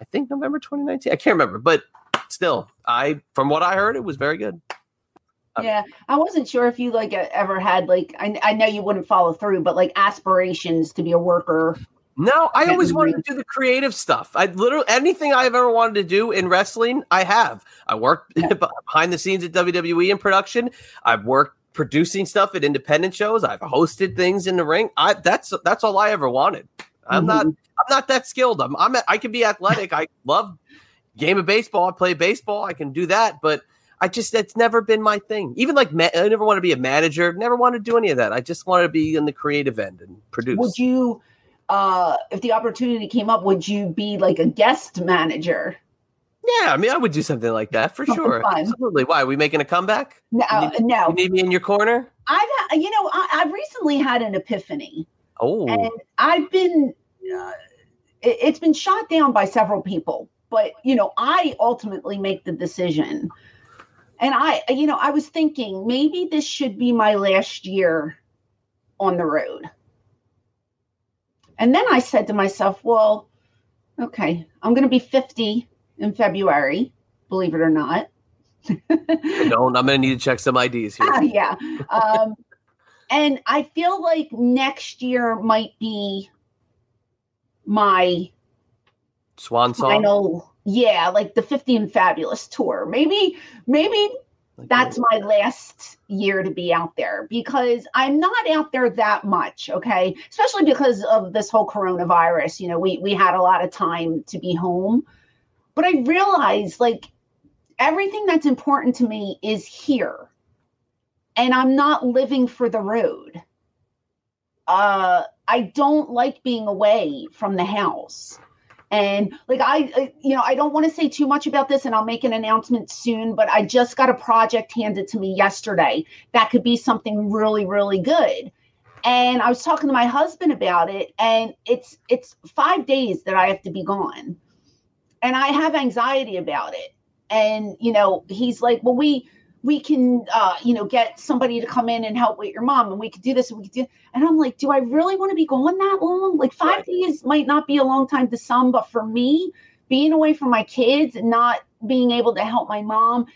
I think November 2019. I can't remember, but still, I from what I heard, it was very good. Um, yeah, I wasn't sure if you like uh, ever had like I, I know you wouldn't follow through, but like aspirations to be a worker No, I always wanted to do the creative stuff. I literally anything I've ever wanted to do in wrestling, I have. I worked behind the scenes at WWE in production. I've worked producing stuff at independent shows. I've hosted things in the ring. I that's that's all I ever wanted. I'm mm-hmm. not I'm not that skilled. I'm, I'm I can be athletic. I love game of baseball. I play baseball. I can do that, but I just that's never been my thing. Even like ma- I never want to be a manager. Never want to do any of that. I just want to be in the creative end and produce. Would you? Uh, if the opportunity came up, would you be like a guest manager? Yeah, I mean, I would do something like that for sure. Fun. Absolutely. Why? Are we making a comeback? No, you need, no. You need me in your corner? I've, you know, I, have recently had an epiphany. Oh. And I've been, uh, it, it's been shot down by several people, but, you know, I ultimately make the decision. And I, you know, I was thinking maybe this should be my last year on the road. And then I said to myself, well, okay, I'm going to be 50 in February, believe it or not. don't. I'm going to need to check some IDs here. Uh, yeah. Um, and I feel like next year might be my swan song. Final, yeah, like the 50 and Fabulous tour. Maybe, maybe that's my last year to be out there because I'm not out there that much, okay? Especially because of this whole coronavirus. You know, we we had a lot of time to be home. But I realized like everything that's important to me is here. And I'm not living for the road. Uh I don't like being away from the house. And like I, you know, I don't want to say too much about this, and I'll make an announcement soon. But I just got a project handed to me yesterday that could be something really, really good. And I was talking to my husband about it, and it's it's five days that I have to be gone, and I have anxiety about it. And you know, he's like, "Well, we we can uh, you know get somebody to come in and help with your mom and we could do this and we could do and i'm like do i really want to be going that long? Like five right. days might not be a long time to some but for me being away from my kids and not being able to help my mom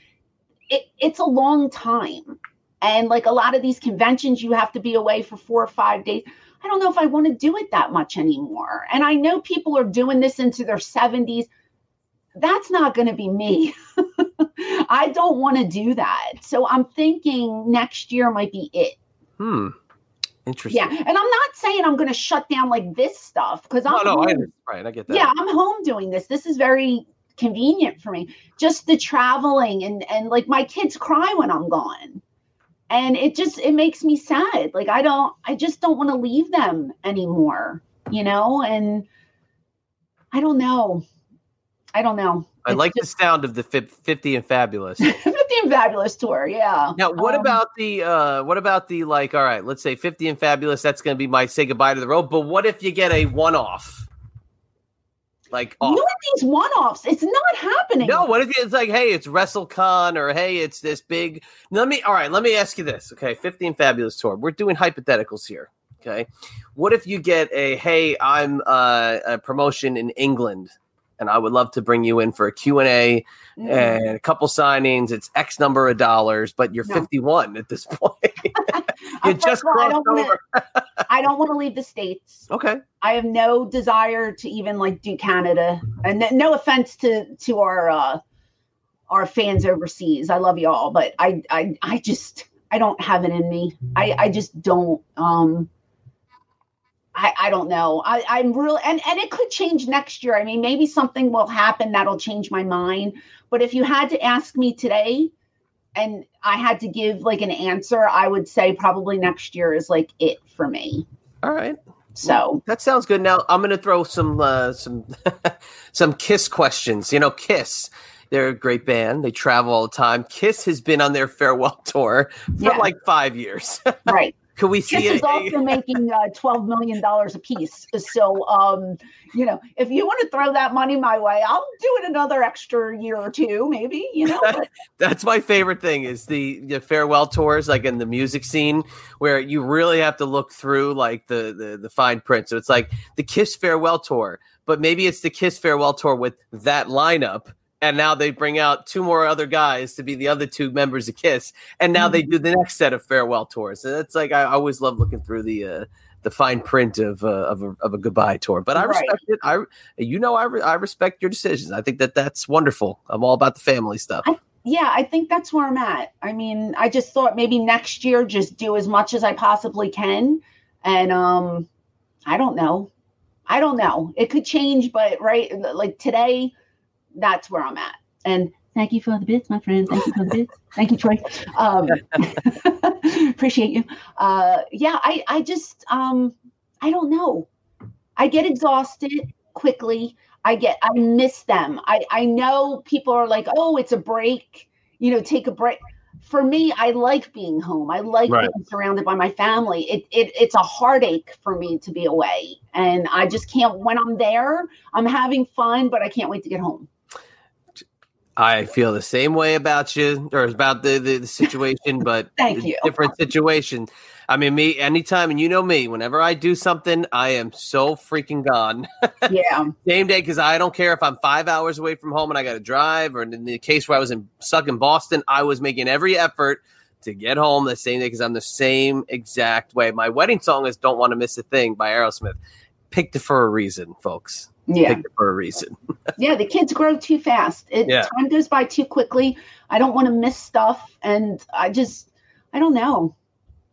it, it's a long time. And like a lot of these conventions you have to be away for four or five days. I don't know if i want to do it that much anymore. And i know people are doing this into their 70s that's not going to be me. I don't want to do that. So I'm thinking next year might be it. Hmm. Interesting. Yeah, and I'm not saying I'm going to shut down like this stuff because I'm no, no, I, right. I get that. Yeah, I'm home doing this. This is very convenient for me. Just the traveling and and like my kids cry when I'm gone, and it just it makes me sad. Like I don't, I just don't want to leave them anymore. You know, and I don't know. I don't know. I it's like just, the sound of the 50 and fabulous. 50 and fabulous tour, yeah. Now, what um, about the uh what about the like all right, let's say 50 and fabulous that's going to be my say goodbye to the road, but what if you get a one-off? Like off? these one-offs. It's not happening. No, what if it's like, hey, it's WrestleCon or hey, it's this big. Let me all right, let me ask you this. Okay, 50 and fabulous tour. We're doing hypotheticals here. Okay. What if you get a hey, I'm uh, a promotion in England and I would love to bring you in for a Q&A mm. and a couple signings. It's X number of dollars, but you're no. 51 at this point. you just all, crossed I over. Wanna, I don't want to leave the States. Okay. I have no desire to even like do Canada. And no offense to to our uh our fans overseas. I love you all, but I I I just I don't have it in me. I I just don't um I, I don't know. I, I'm real and, and it could change next year. I mean, maybe something will happen that'll change my mind. But if you had to ask me today and I had to give like an answer, I would say probably next year is like it for me. All right. So that sounds good. Now I'm going to throw some uh, some some Kiss questions. You know, Kiss, they're a great band. They travel all the time. Kiss has been on their farewell tour for yeah. like five years. right. Could we see Kiss it? is also making uh, twelve million dollars a piece. So, um, you know, if you want to throw that money my way, I'll do it another extra year or two, maybe. You know, that's my favorite thing is the the farewell tours, like in the music scene, where you really have to look through like the the, the fine print. So it's like the Kiss farewell tour, but maybe it's the Kiss farewell tour with that lineup and now they bring out two more other guys to be the other two members of Kiss, and now mm-hmm. they do the next set of farewell tours. And it's like I always love looking through the uh, the fine print of uh, of, a, of a goodbye tour. But I Right. respect it. I you know I re- I respect your decisions. I think that that's wonderful. I'm all about the family stuff. yeah, I think that's where I'm at. I mean, I just thought maybe next year just do as much as I possibly can. And um I don't know. I don't know. It could change, but right like today, that's where I'm at. And thank you for the bits, my friend. Thank you for the bits. Thank you, Troy. Um appreciate you. Uh yeah, I I just um I don't know. I get exhausted quickly. I get I miss them. I I know people are like, "Oh, it's a break." You know, take a break. For me, I like being home. I like Right. being surrounded by my family. It, it it's a heartache for me to be away. And I just can't when I'm there, I'm having fun, but I can't wait to get home. I feel the same way about you or about the the, the situation, but Thank you. different situation. I mean, me anytime, and you know me. Whenever I do something, I am so freaking gone. Yeah. same day because I don't care if I'm five hours away from home and I got to drive, or in the case where I was in stuck in Boston, I was making every effort to get home the same day because I'm the same exact way. My wedding song is "Don't Want to Miss a Thing" by Aerosmith. Picked it for a reason, folks. Yeah. For a reason. Yeah, the kids grow too fast. It Yeah. time goes by too quickly. I don't want to miss stuff, and I just, I don't know.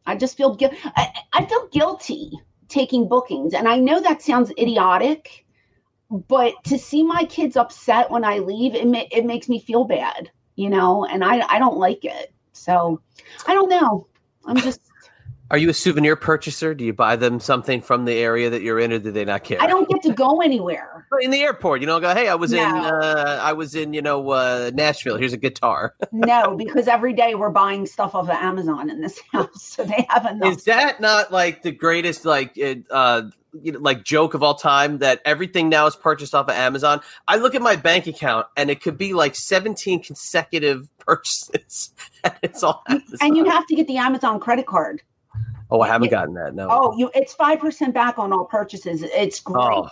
I just feel guilty. I, I feel guilty taking bookings, and I know that sounds idiotic, but to see my kids upset when I leave, it ma- it makes me feel bad, you know, and I I don't like it. So I don't know. I'm just. Are you a souvenir purchaser? Do you buy them something from the area that you're in, or do they not care? I don't get to go anywhere. in the airport. You know, go, hey, I was in, uh, I was in, you know, uh, Nashville. Here's a guitar. No, because every day we're buying stuff off of Amazon in this house, so they have enough. Is that not like the greatest, like, uh, you know, like joke of all time that everything now is purchased off of Amazon? I look at my bank account and it could be like 17 consecutive purchases, and it's all Amazon. and you have to get the Amazon credit card. Oh, I haven't gotten that. No. Oh, you it's five percent back on all purchases. It's great Oh,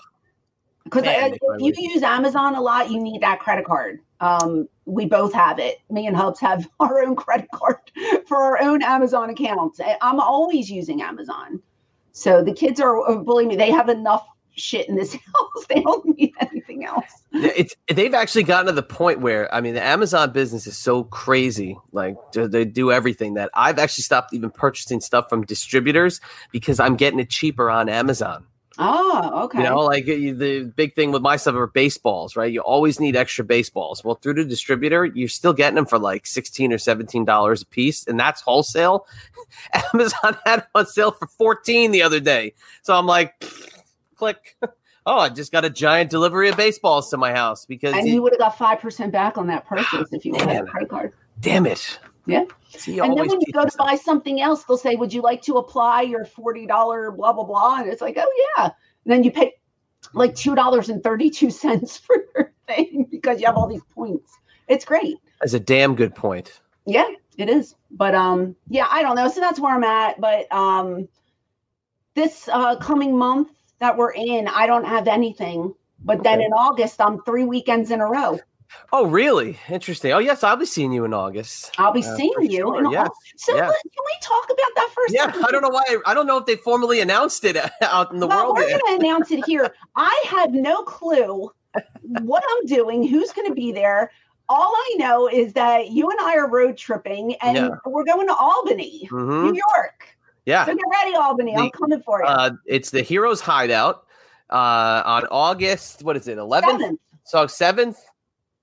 because man, if you use Amazon a lot, you need that credit card. Um, we both have it. Me and Hubs have our own credit card for our own Amazon accounts. I'm always using Amazon. So the kids are uh, believe me, they have enough shit in this house. They don't need anything else. it's they've actually gotten to the point where I mean the Amazon business is so crazy, like they- do everything that I've actually stopped even purchasing stuff from distributors because I'm getting it cheaper on Amazon. Oh, okay. You know, like the big thing with my stuff are baseballs, right? You always need extra baseballs. Well, through the distributor, you're still getting them for like sixteen or seventeen dollars a piece, and that's wholesale. Amazon had on sale for fourteen the other day, so I'm like, click. Oh, I just got a giant delivery of baseballs to my house because and you would have got five percent back on that purchase if you had a Man. credit card. damn it. Yeah. See, and then when you go to buy something else, they'll say, "Would you like to apply your forty dollar blah blah blah?" And it's like, "Oh yeah." And then you pay like two dollars and thirty two cents for your thing because you have all these points. It's great. That's a damn good point. Yeah, it is. But um, yeah, I don't know. So that's where I'm at. But um, this uh, coming month that we're in, I don't have anything. But then in August, I'm three weekends in a row. Oh, really? Interesting. Oh, yes, I'll be seeing you in August. I'll be Uh, seeing you. sure, yes, August. So yeah. can we talk about that first? Yeah, I don't know why. I don't know if they formally announced it out in the well, world. we're going to announce it here. I have no clue what I'm doing, who's going to be there. All I know is that you and I are road tripping and Yeah. we're going to Albany, Mhm. New York. Yeah, So get ready, Albany. I'm coming for you. uh, it's the Heroes Hideout uh, on August. What is it? Eleventh. Seventh. So seventh.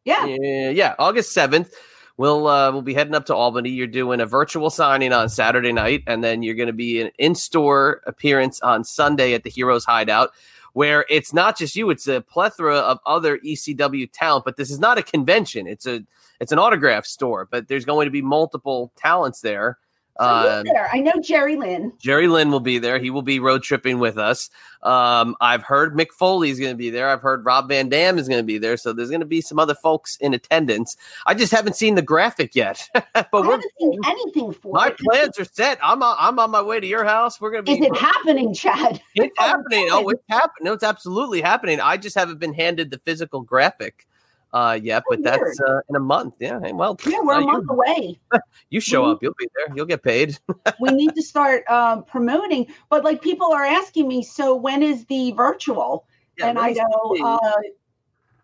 Yeah. Yeah, yeah, August seventh. We'll uh, we'll be heading up to Albany. You're doing a virtual signing on Saturday night, and then you're going to be an in-store appearance on Sunday at the Heroes Hideout, where it's not just you; it's a plethora of other ECW talent. But this is not a convention; it's a it's an autograph store. But there's going to be multiple talents there. Um? I know Jerry Lynn. Jerry Lynn will be there. He will be road tripping with us. Um, I've heard Mick Foley is going to be there. I've heard Rob Van Dam is going to be there. So there's going to be some other folks in attendance. I just haven't seen the graphic yet. but I we're, haven't seen anything for my it. plans are set. I'm on, I'm on my way to your house. We're going to be. Is it happening, Chad? It's happening. Oh, it's happening. No, it's absolutely happening. I just haven't been handed the physical graphic uh, yet, but Oh, that's uh, in a month. Yeah. hey, Well, Yeah, we're uh, a month away. You show up, you'll be there. You'll get paid. we need to start um, promoting. But like people are asking me, so when is the virtual? and I go, uh,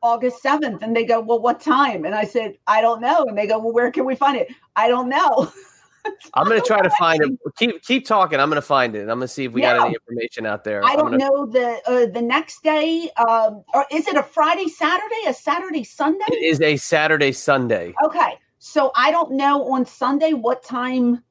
August 7th. And they go, well, what time? And I said, I don't know. And they go, well, where can we find it? I don't know. I'm gonna try to find it. Keep keep talking. I'm gonna find it. I'm gonna see if we got any information out there. I don't gonna, know the uh, the next day. Um, or is it a Friday, Saturday, a Saturday, Sunday? It is a Saturday, Sunday. Okay. So I don't know on Sunday what time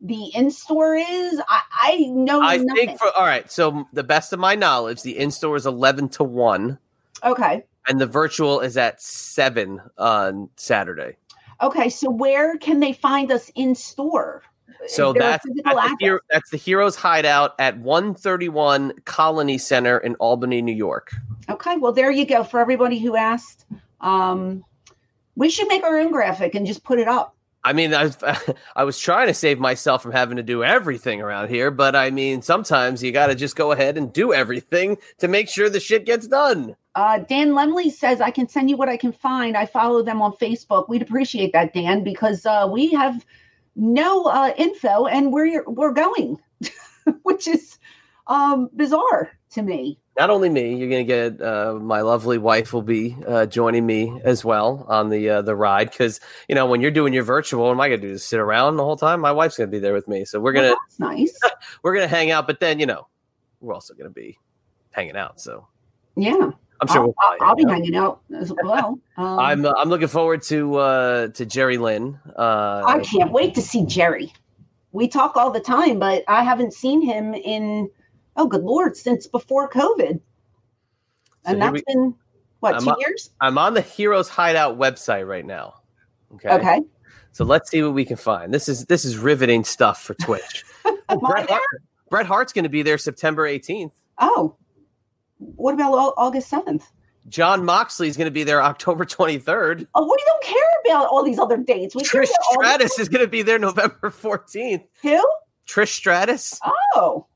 the in store is. I, I know I nothing. think for all right. So the best of my knowledge, the in store is 11 to one, okay. and the virtual is at seven on Saturday. Okay. So where can they find us in store? So Is there a that's that's the, hero, that's the Heroes Hideout at 131 Colony Center in Albany, New York. Okay, well, there you go for everybody who asked. Um, we should make our own graphic and just put it up. I mean, I I was trying to save myself from having to do everything around here, but I mean, sometimes you got to just go ahead and do everything to make sure the shit gets done. Uh, Dan Lemley says, I can send you what I can find. I follow them on Facebook. We'd appreciate that, Dan, because uh, we have no uh, info and we're, we're going, which is um, bizarre to me. Not only me, you're going to get uh, my lovely wife will be uh, joining me as well on the uh, the ride because you know when you're doing your virtual, what am I going to do? Just sit around the whole time? My wife's going to be there with me, so we're gonna Well, nice. we're gonna hang out. But then you know we're also going to be hanging out. So Yeah. I'm sure I'll, we'll I'll, be hanging out as well. Um, I'm uh, I'm looking forward to uh, to Jerry Lynn. Uh, I can't wait to see Jerry. We talk all the time, but I haven't seen him in oh good lord since before COVID, and here that's we- been what I'm two up- years? I'm on the Heroes Hideout website right now. Okay. Okay, So let's see what we can find. This is this is riveting stuff for Twitch. Bret. Hart, Bret Hart's going to be there September 18th. Oh, what about August seventh? Jon Moxley is going to be there October 23rd. Oh, what do you don't care about all these other dates. We Trish about all the- Stratus is going to be there November 14th. Who? Trish Stratus. Oh,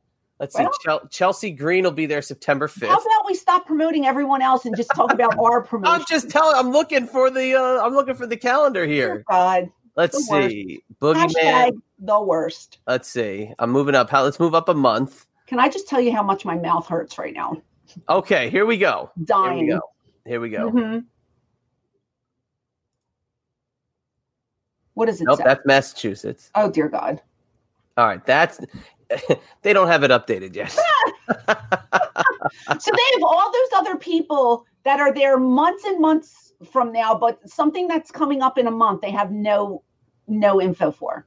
Let's see. Well- Chelsea Green will be there September 5th. how about we stop promoting everyone else and just talk about our promotion? I'm just telling. I'm looking for the. Uh, I'm looking for the calendar here. God, Let's the worst. see. Boogeyman. hashtag the worst. Let's see. I'm moving up. How? Let's move up a month. Can I just tell you how much my mouth hurts right now? Okay. Here we go. Dying. Here we go. Here we go. Mhm. What does it Nope, say? that's Massachusetts. oh dear God! All right, that's they don't have it updated yet. So they have all those other people that are there months and months from now, but something that's coming up in a month, they have no no info for.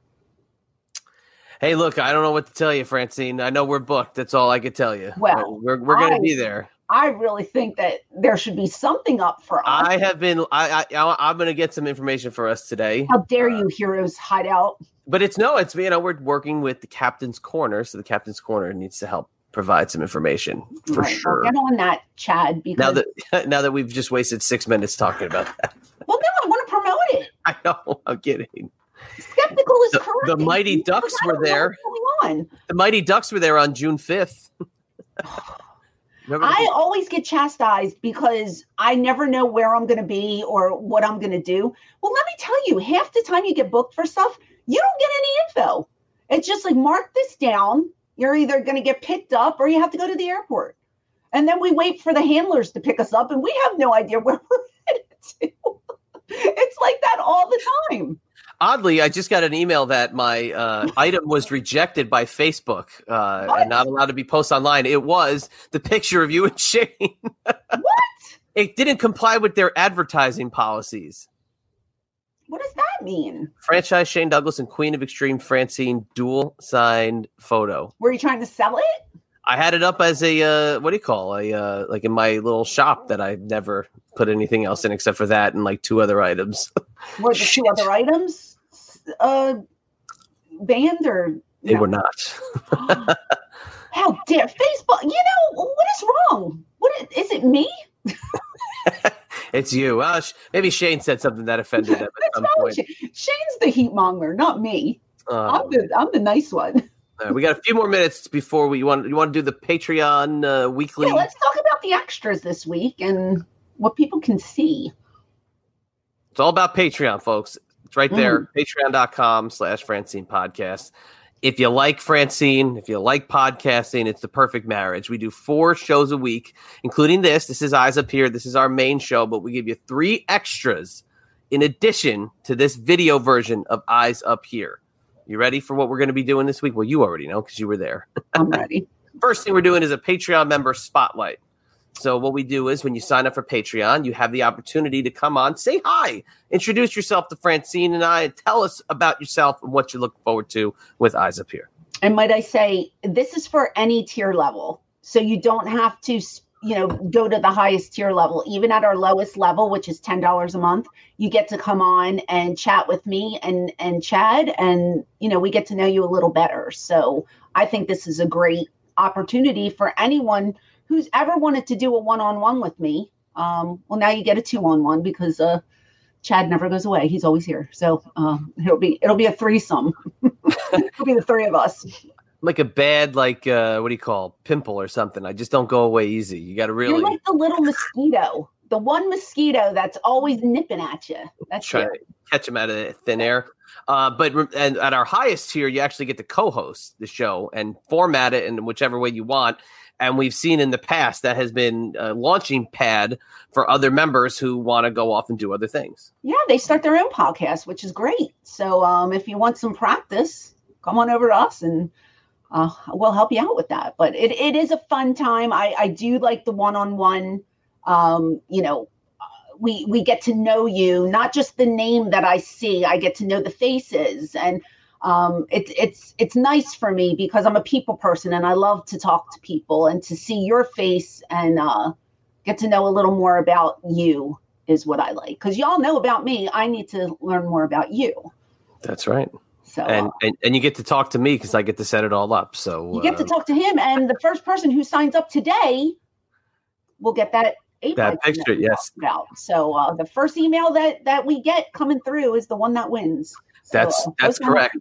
hey, look, I don't know what to tell you, Francine. I know we're booked. That's all I could tell you. Well, we're we're going to be there. I really think that there should be something up for us. I have been. I, I I'm going to get some information for us today. How dare uh, you, heroes hideout? But it's no, it's you know we're working with the captain's corner, so the captain's corner needs to help provide some information for Right, well, sure. Get on that, Chad. Because Now that now that we've just wasted six minutes talking about that, well, no, I want to promote it. I know I'm kidding. Skeptical is The- correct. the Mighty Ducks were there. what's Going on. The Mighty Ducks were there on June fifth. Remember the- I always get chastised because I never know where I'm going to be or what I'm going to do. Well, let me tell you, half the time you get booked for stuff, you don't get any info. It's just like, mark this down. You're either going to get picked up or you have to go to the airport. And then we wait for the handlers to pick us up and we have no idea where we're headed to. it's like that all the time. Oddly, I just got an email that my uh, item was rejected by Facebook uh, What? and not allowed to be posted online. It was the picture of you and Shane. What? It didn't comply with their advertising policies. What does that mean? Franchise Shane Douglas and Queen of Extreme Francine dual signed photo. Were you trying to sell it? I had it up as a uh, what do you call a uh, like in my little shop that I never put anything else in except for that and like two other items. Were the two other items uh, banned or they were not. How dare Facebook? You know what is wrong? What is, is it? Me? It's you. Well, sh- maybe Shane said something that offended them at some point. Shane? Shane's the heat monger, not me. Uh, I'm the I'm the nice one. uh, we got a few more minutes before we you want you want to do the Patreon uh, weekly. Yeah, let's talk about the extras this week and what people can see. It's all about Patreon, folks. It's right there, Mm. patreon.com slash Francine podcast. If you like Francine, if you like podcasting, it's the perfect marriage. We do four shows a week, including this. This is Eyes Up Here. This is our main show, but we give you three extras in addition to this video version of Eyes Up Here. You ready for what we're going to be doing this week? Well, you already know because you were there. I'm ready. First thing we're doing is a Patreon member spotlight. So what we do is when you sign up for Patreon, you have the opportunity to come on, say hi, introduce yourself to Francine and I, and tell us about yourself and what you look forward to with Eyes Up Here. And might I say, this is for any tier level. So you don't have to, you know, go to the highest tier level. Even at our lowest level, which is $10 a month, you get to come on and chat with me and and Chad and you know, we get to know you a little better. So I think this is a great opportunity for anyone who's ever wanted to do a one-on-one with me. Um, well, now you get a two-on-one because uh Chad never goes away. He's always here. So um, it'll be it'll be a threesome. it'll be the three of us. Like a bad, like uh, what do you call pimple or something? I just don't go away easy. You got to really You're like the little mosquito, the one mosquito that's always nipping at you. That's try to catch him out of thin air. Uh, but re- and at our highest tier, you actually get to co-host the show and format it in whichever way you want. And we've seen in the past that has been a launching pad for other members who want to go off and do other things. Yeah, they start their own podcast, which is great. So um, if you want some practice, come on over to us and uh, we'll help you out with that. But it, it is a fun time. I, I do like the one-on-one. Um, you know, we we get to know you, not just the name that I see. I get to know the faces, and um, it's it's it's nice for me because I'm a people person and I love to talk to people and to see your face and uh, get to know a little more about you is what I like. Because y'all know about me, I need to learn more about you. That's right. So And uh, and, and you get to talk to me because I get to set it all up. So you get to uh, talk to him, and the first person who signs up today will get that. That picture, yes. About. So uh, the first email that that we get coming through is the one that wins. That's- uh, that's correct.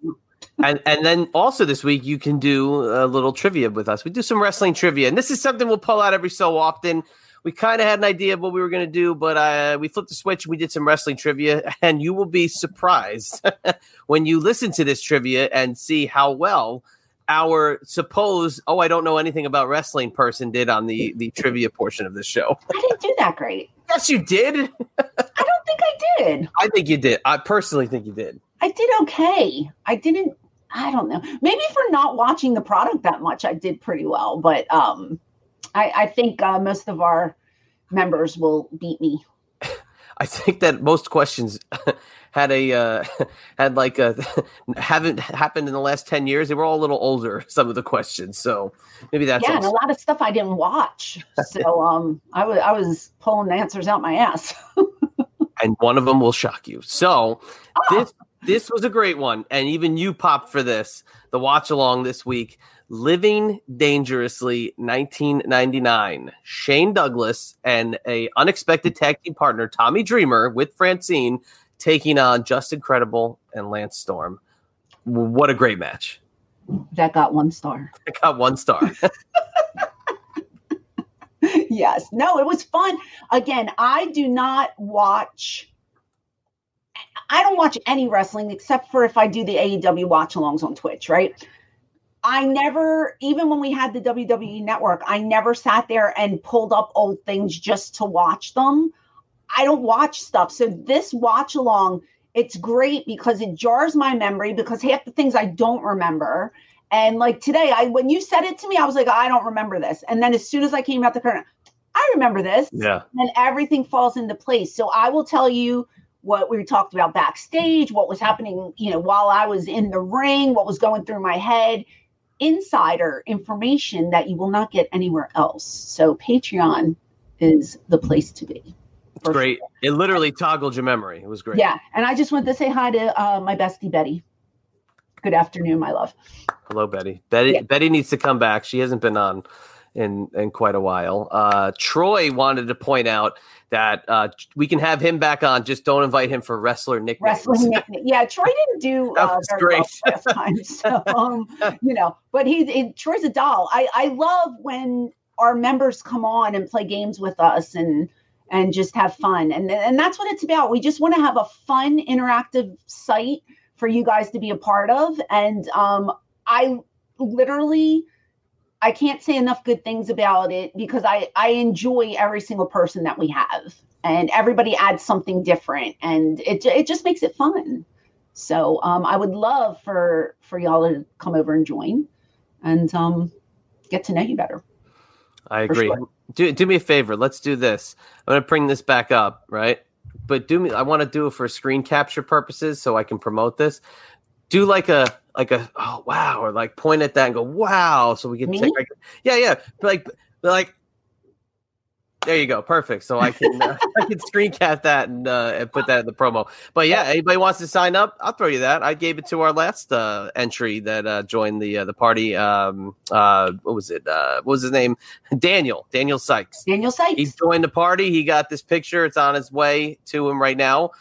and and then also this week you can do a little trivia with us. We do some wrestling trivia, and this is something we'll pull out every so often. We kind of had an idea of what we were going to do, but uh, we flipped the switch. and We did some wrestling trivia, and you will be surprised when you listen to this trivia and see how well our supposed oh I don't know anything about wrestling person did on the the trivia portion of the show. I didn't do that great. Yes, you did. I don't think I did. I think you did. I personally think you did. I did okay. I didn't. I don't know. Maybe for not watching the product that much, I did pretty well. But um, I, I think uh, most of our members will beat me. I think that most questions had a uh, had like a haven't happened in the last ten years. They were all a little older. Some of the questions, so maybe that's yeah, and a lot of stuff I didn't watch. So um, I was I was pulling the answers out my ass. and one of them will shock you. So Oh, this this was a great one, and even you popped for this. The watch along this week, Living Dangerously, 1999. Shane Douglas and a unexpected tag team partner, Tommy Dreamer, with Francine taking on Justin Credible and Lance Storm. What a great match! that got one star. I got one star. yes. No, it was fun. Again, I do not watch. I don't watch any wrestling except for if I do the AEW watch alongs on Twitch, right? I never, even when we had the WWE network, I never sat there and pulled up old things just to watch them. I don't watch stuff. So this watch along, it's great because it jars my memory because half the things I don't remember. And like today, I when you said it to me, I was like, I don't remember this. And then as soon as I came out the curtain, I remember this. yeah. And everything falls into place. So I will tell you what we talked about backstage, what was happening, you know, while I was in the ring, what was going through my head, insider information that you will not get anywhere else. So Patreon is the place to be. It's great. It literally toggled your memory. It was great. Yeah. And I just want to say hi to uh, my bestie, Betty. Good afternoon, my love. Hello, Betty. Betty Yeah. Betty needs to come back. She hasn't been on in in quite a while. Uh, Troy wanted to point out that uh, we can have him back on. Just don't invite him for wrestler nicknames. Wrestling nickname. Yeah, Troy didn't do That uh, very well great. last time. So, um, you know, but he's he, Troy's a doll. I, I love when our members come on and play games with us and and just have fun. And, and that's what it's about. We just want to have a fun, interactive site for you guys to be a part of. And um, I literally, I can't say enough good things about it because I, I enjoy every single person that we have. And everybody adds something different, and it it just makes it fun. So um, I would love for for y'all to come over and join, and um, get to know you better. I agree. Sure. Do do me a favor. Let's do this. I'm gonna bring this back up, right? But do me. I want to do it for screen capture purposes, so I can promote this. Do like a like a oh wow, or like point at that and go wow, so we can take. Like, yeah, yeah. Like like there you go, perfect. So I can uh, I can screen cap that and, uh, and put that in the promo. But yeah, anybody wants to sign up, I'll throw you that. I gave it to our last uh, entry that uh, joined the uh, the party. Um, uh, what was it? what was his name? Daniel Daniel Sykes. Daniel Sykes. He joined the party. He got this picture. It's on its way to him right now.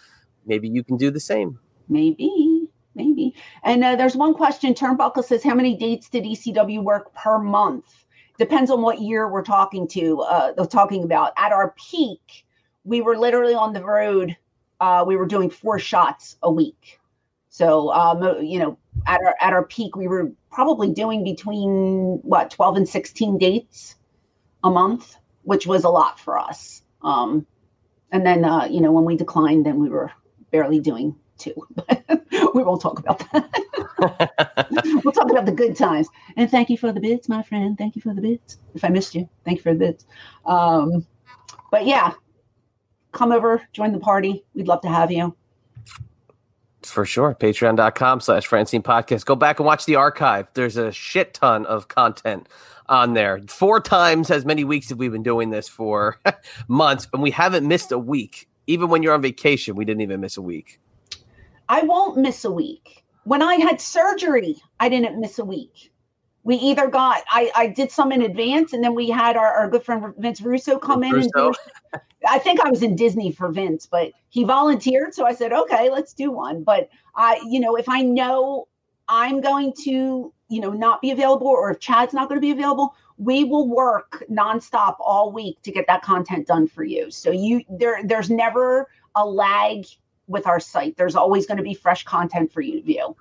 Maybe you can do the same. Maybe maybe. And there's one question. Turnbuckle says, "How many dates did ECW work per month?" depends on what year we're talking to uh talking about at our peak we were literally on the road uh we were doing four shots a week so um you know at our at our peak we were probably doing between what 12 and 16 dates a month which was a lot for us um and then uh you know when we declined then we were barely doing two we won't talk about that. we'll talk about the good times. And thank you for the bits, my friend. Thank you for the bits. If I missed you, thank you for the bits. Um, but yeah, come over, join the party. We'd love to have you. For sure. Patreon.com slash Francine Podcast. Go back and watch the archive. There's a shit ton of content on there. Four times as many weeks have we been doing this for months, and we haven't missed a week. Even when you're on vacation, we didn't even miss a week. I won't miss a week. When I had surgery, I didn't miss a week. We either got I, I did some in advance, and then we had our, our good friend Vince Russo come Vince in Russo. and do. I think I was in Disney for Vince, but he volunteered, so I said, okay, let's do one. But I, you know, if I know I'm going to, you know, not be available, or if Chad's not going to be available, we will work nonstop all week to get that content done for you. So you there, there's never a lag with our site. There's always going to be fresh content for you to view.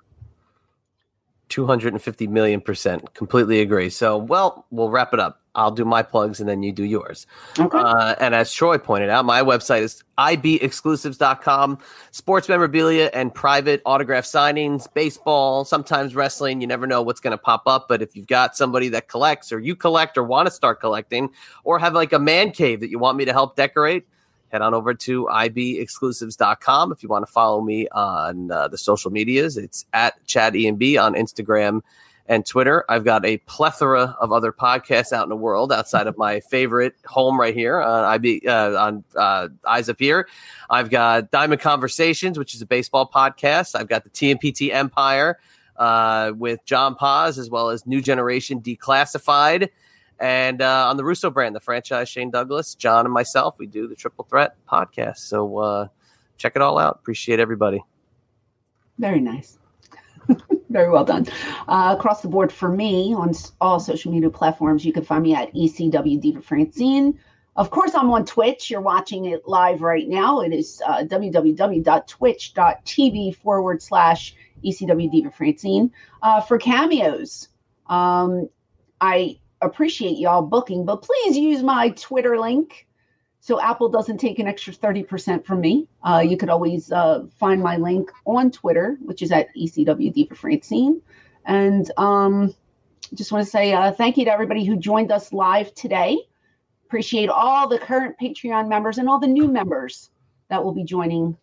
250 million percent. Completely agree. So, well, we'll wrap it up. I'll do my plugs and then you do yours. Okay. Uh, and as Troy pointed out, my website is ibexclusives.com. Sports memorabilia and private autograph signings, baseball, sometimes wrestling. You never know what's going to pop up. But if you've got somebody that collects or you collect or want to start collecting or have like a man cave that you want me to help decorate, head on over to ibexclusives.com if you want to follow me on uh, the social medias. It's at Chad Ian B on Instagram and Twitter. I've got a plethora of other podcasts out in the world outside of my favorite home right here on IB uh, on uh, Eyes Up Here. I've got Diamond Conversations, which is a baseball podcast. I've got the TMPT Empire uh, with John Paz, as well as New Generation Declassified. And uh, on the Russo brand, the franchise, Shane Douglas, John, and myself, we do the Triple Threat podcast. So uh, check it all out. Appreciate everybody. Very nice. Very well done. Uh, across the board for me on all social media platforms, you can find me at ECW Diva Francine. Of course, I'm on Twitch. You're watching it live right now. It is uh, www.twitch.tv forward slash ECW Diva Francine. Uh, for cameos, um, I appreciate y'all booking, but please use my Twitter link so Apple doesn't take an extra 30% from me. Uh, you could always uh, find my link on Twitter, which is at ECW Diva Francine. And um, just want to say uh, thank you to everybody who joined us live today. Appreciate all the current Patreon members and all the new members that will be joining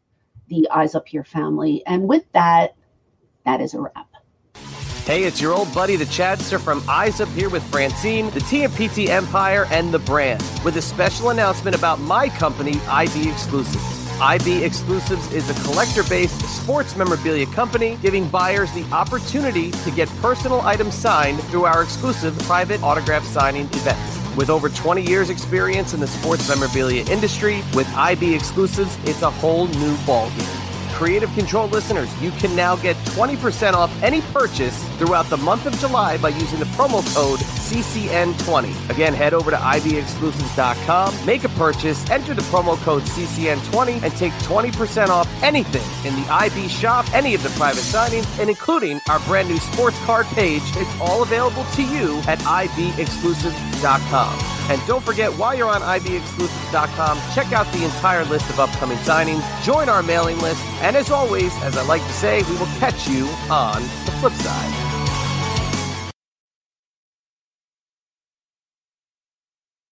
the Eyes Up Here family. And with that, that is a wrap. Hey, it's your old buddy, the Chadster from Eyes Up Here with Francine, the TMPT Empire, and the brand, with a special announcement about my company, IB Exclusives. IB Exclusives is a collector based sports memorabilia company giving buyers the opportunity to get personal items signed through our exclusive private autograph signing events. With over 20 years' experience in the sports memorabilia industry, with IB Exclusives, it's a whole new ballgame. Creative Control listeners, you can now get 20% off any purchase throughout the month of July by using the promo code CCN20. Again, head over to ibexclusives.com, make a purchase, enter the promo code CCN20, and take 20% off anything in the IB shop, any of the private signings, and including our brand new sports card page. It's all available to you at ibexclusives.com. And don't forget, while you're on ibexclusives.com, check out the entire list of upcoming signings, join our mailing list, and as always, as I like to say, we will catch you on the flip side.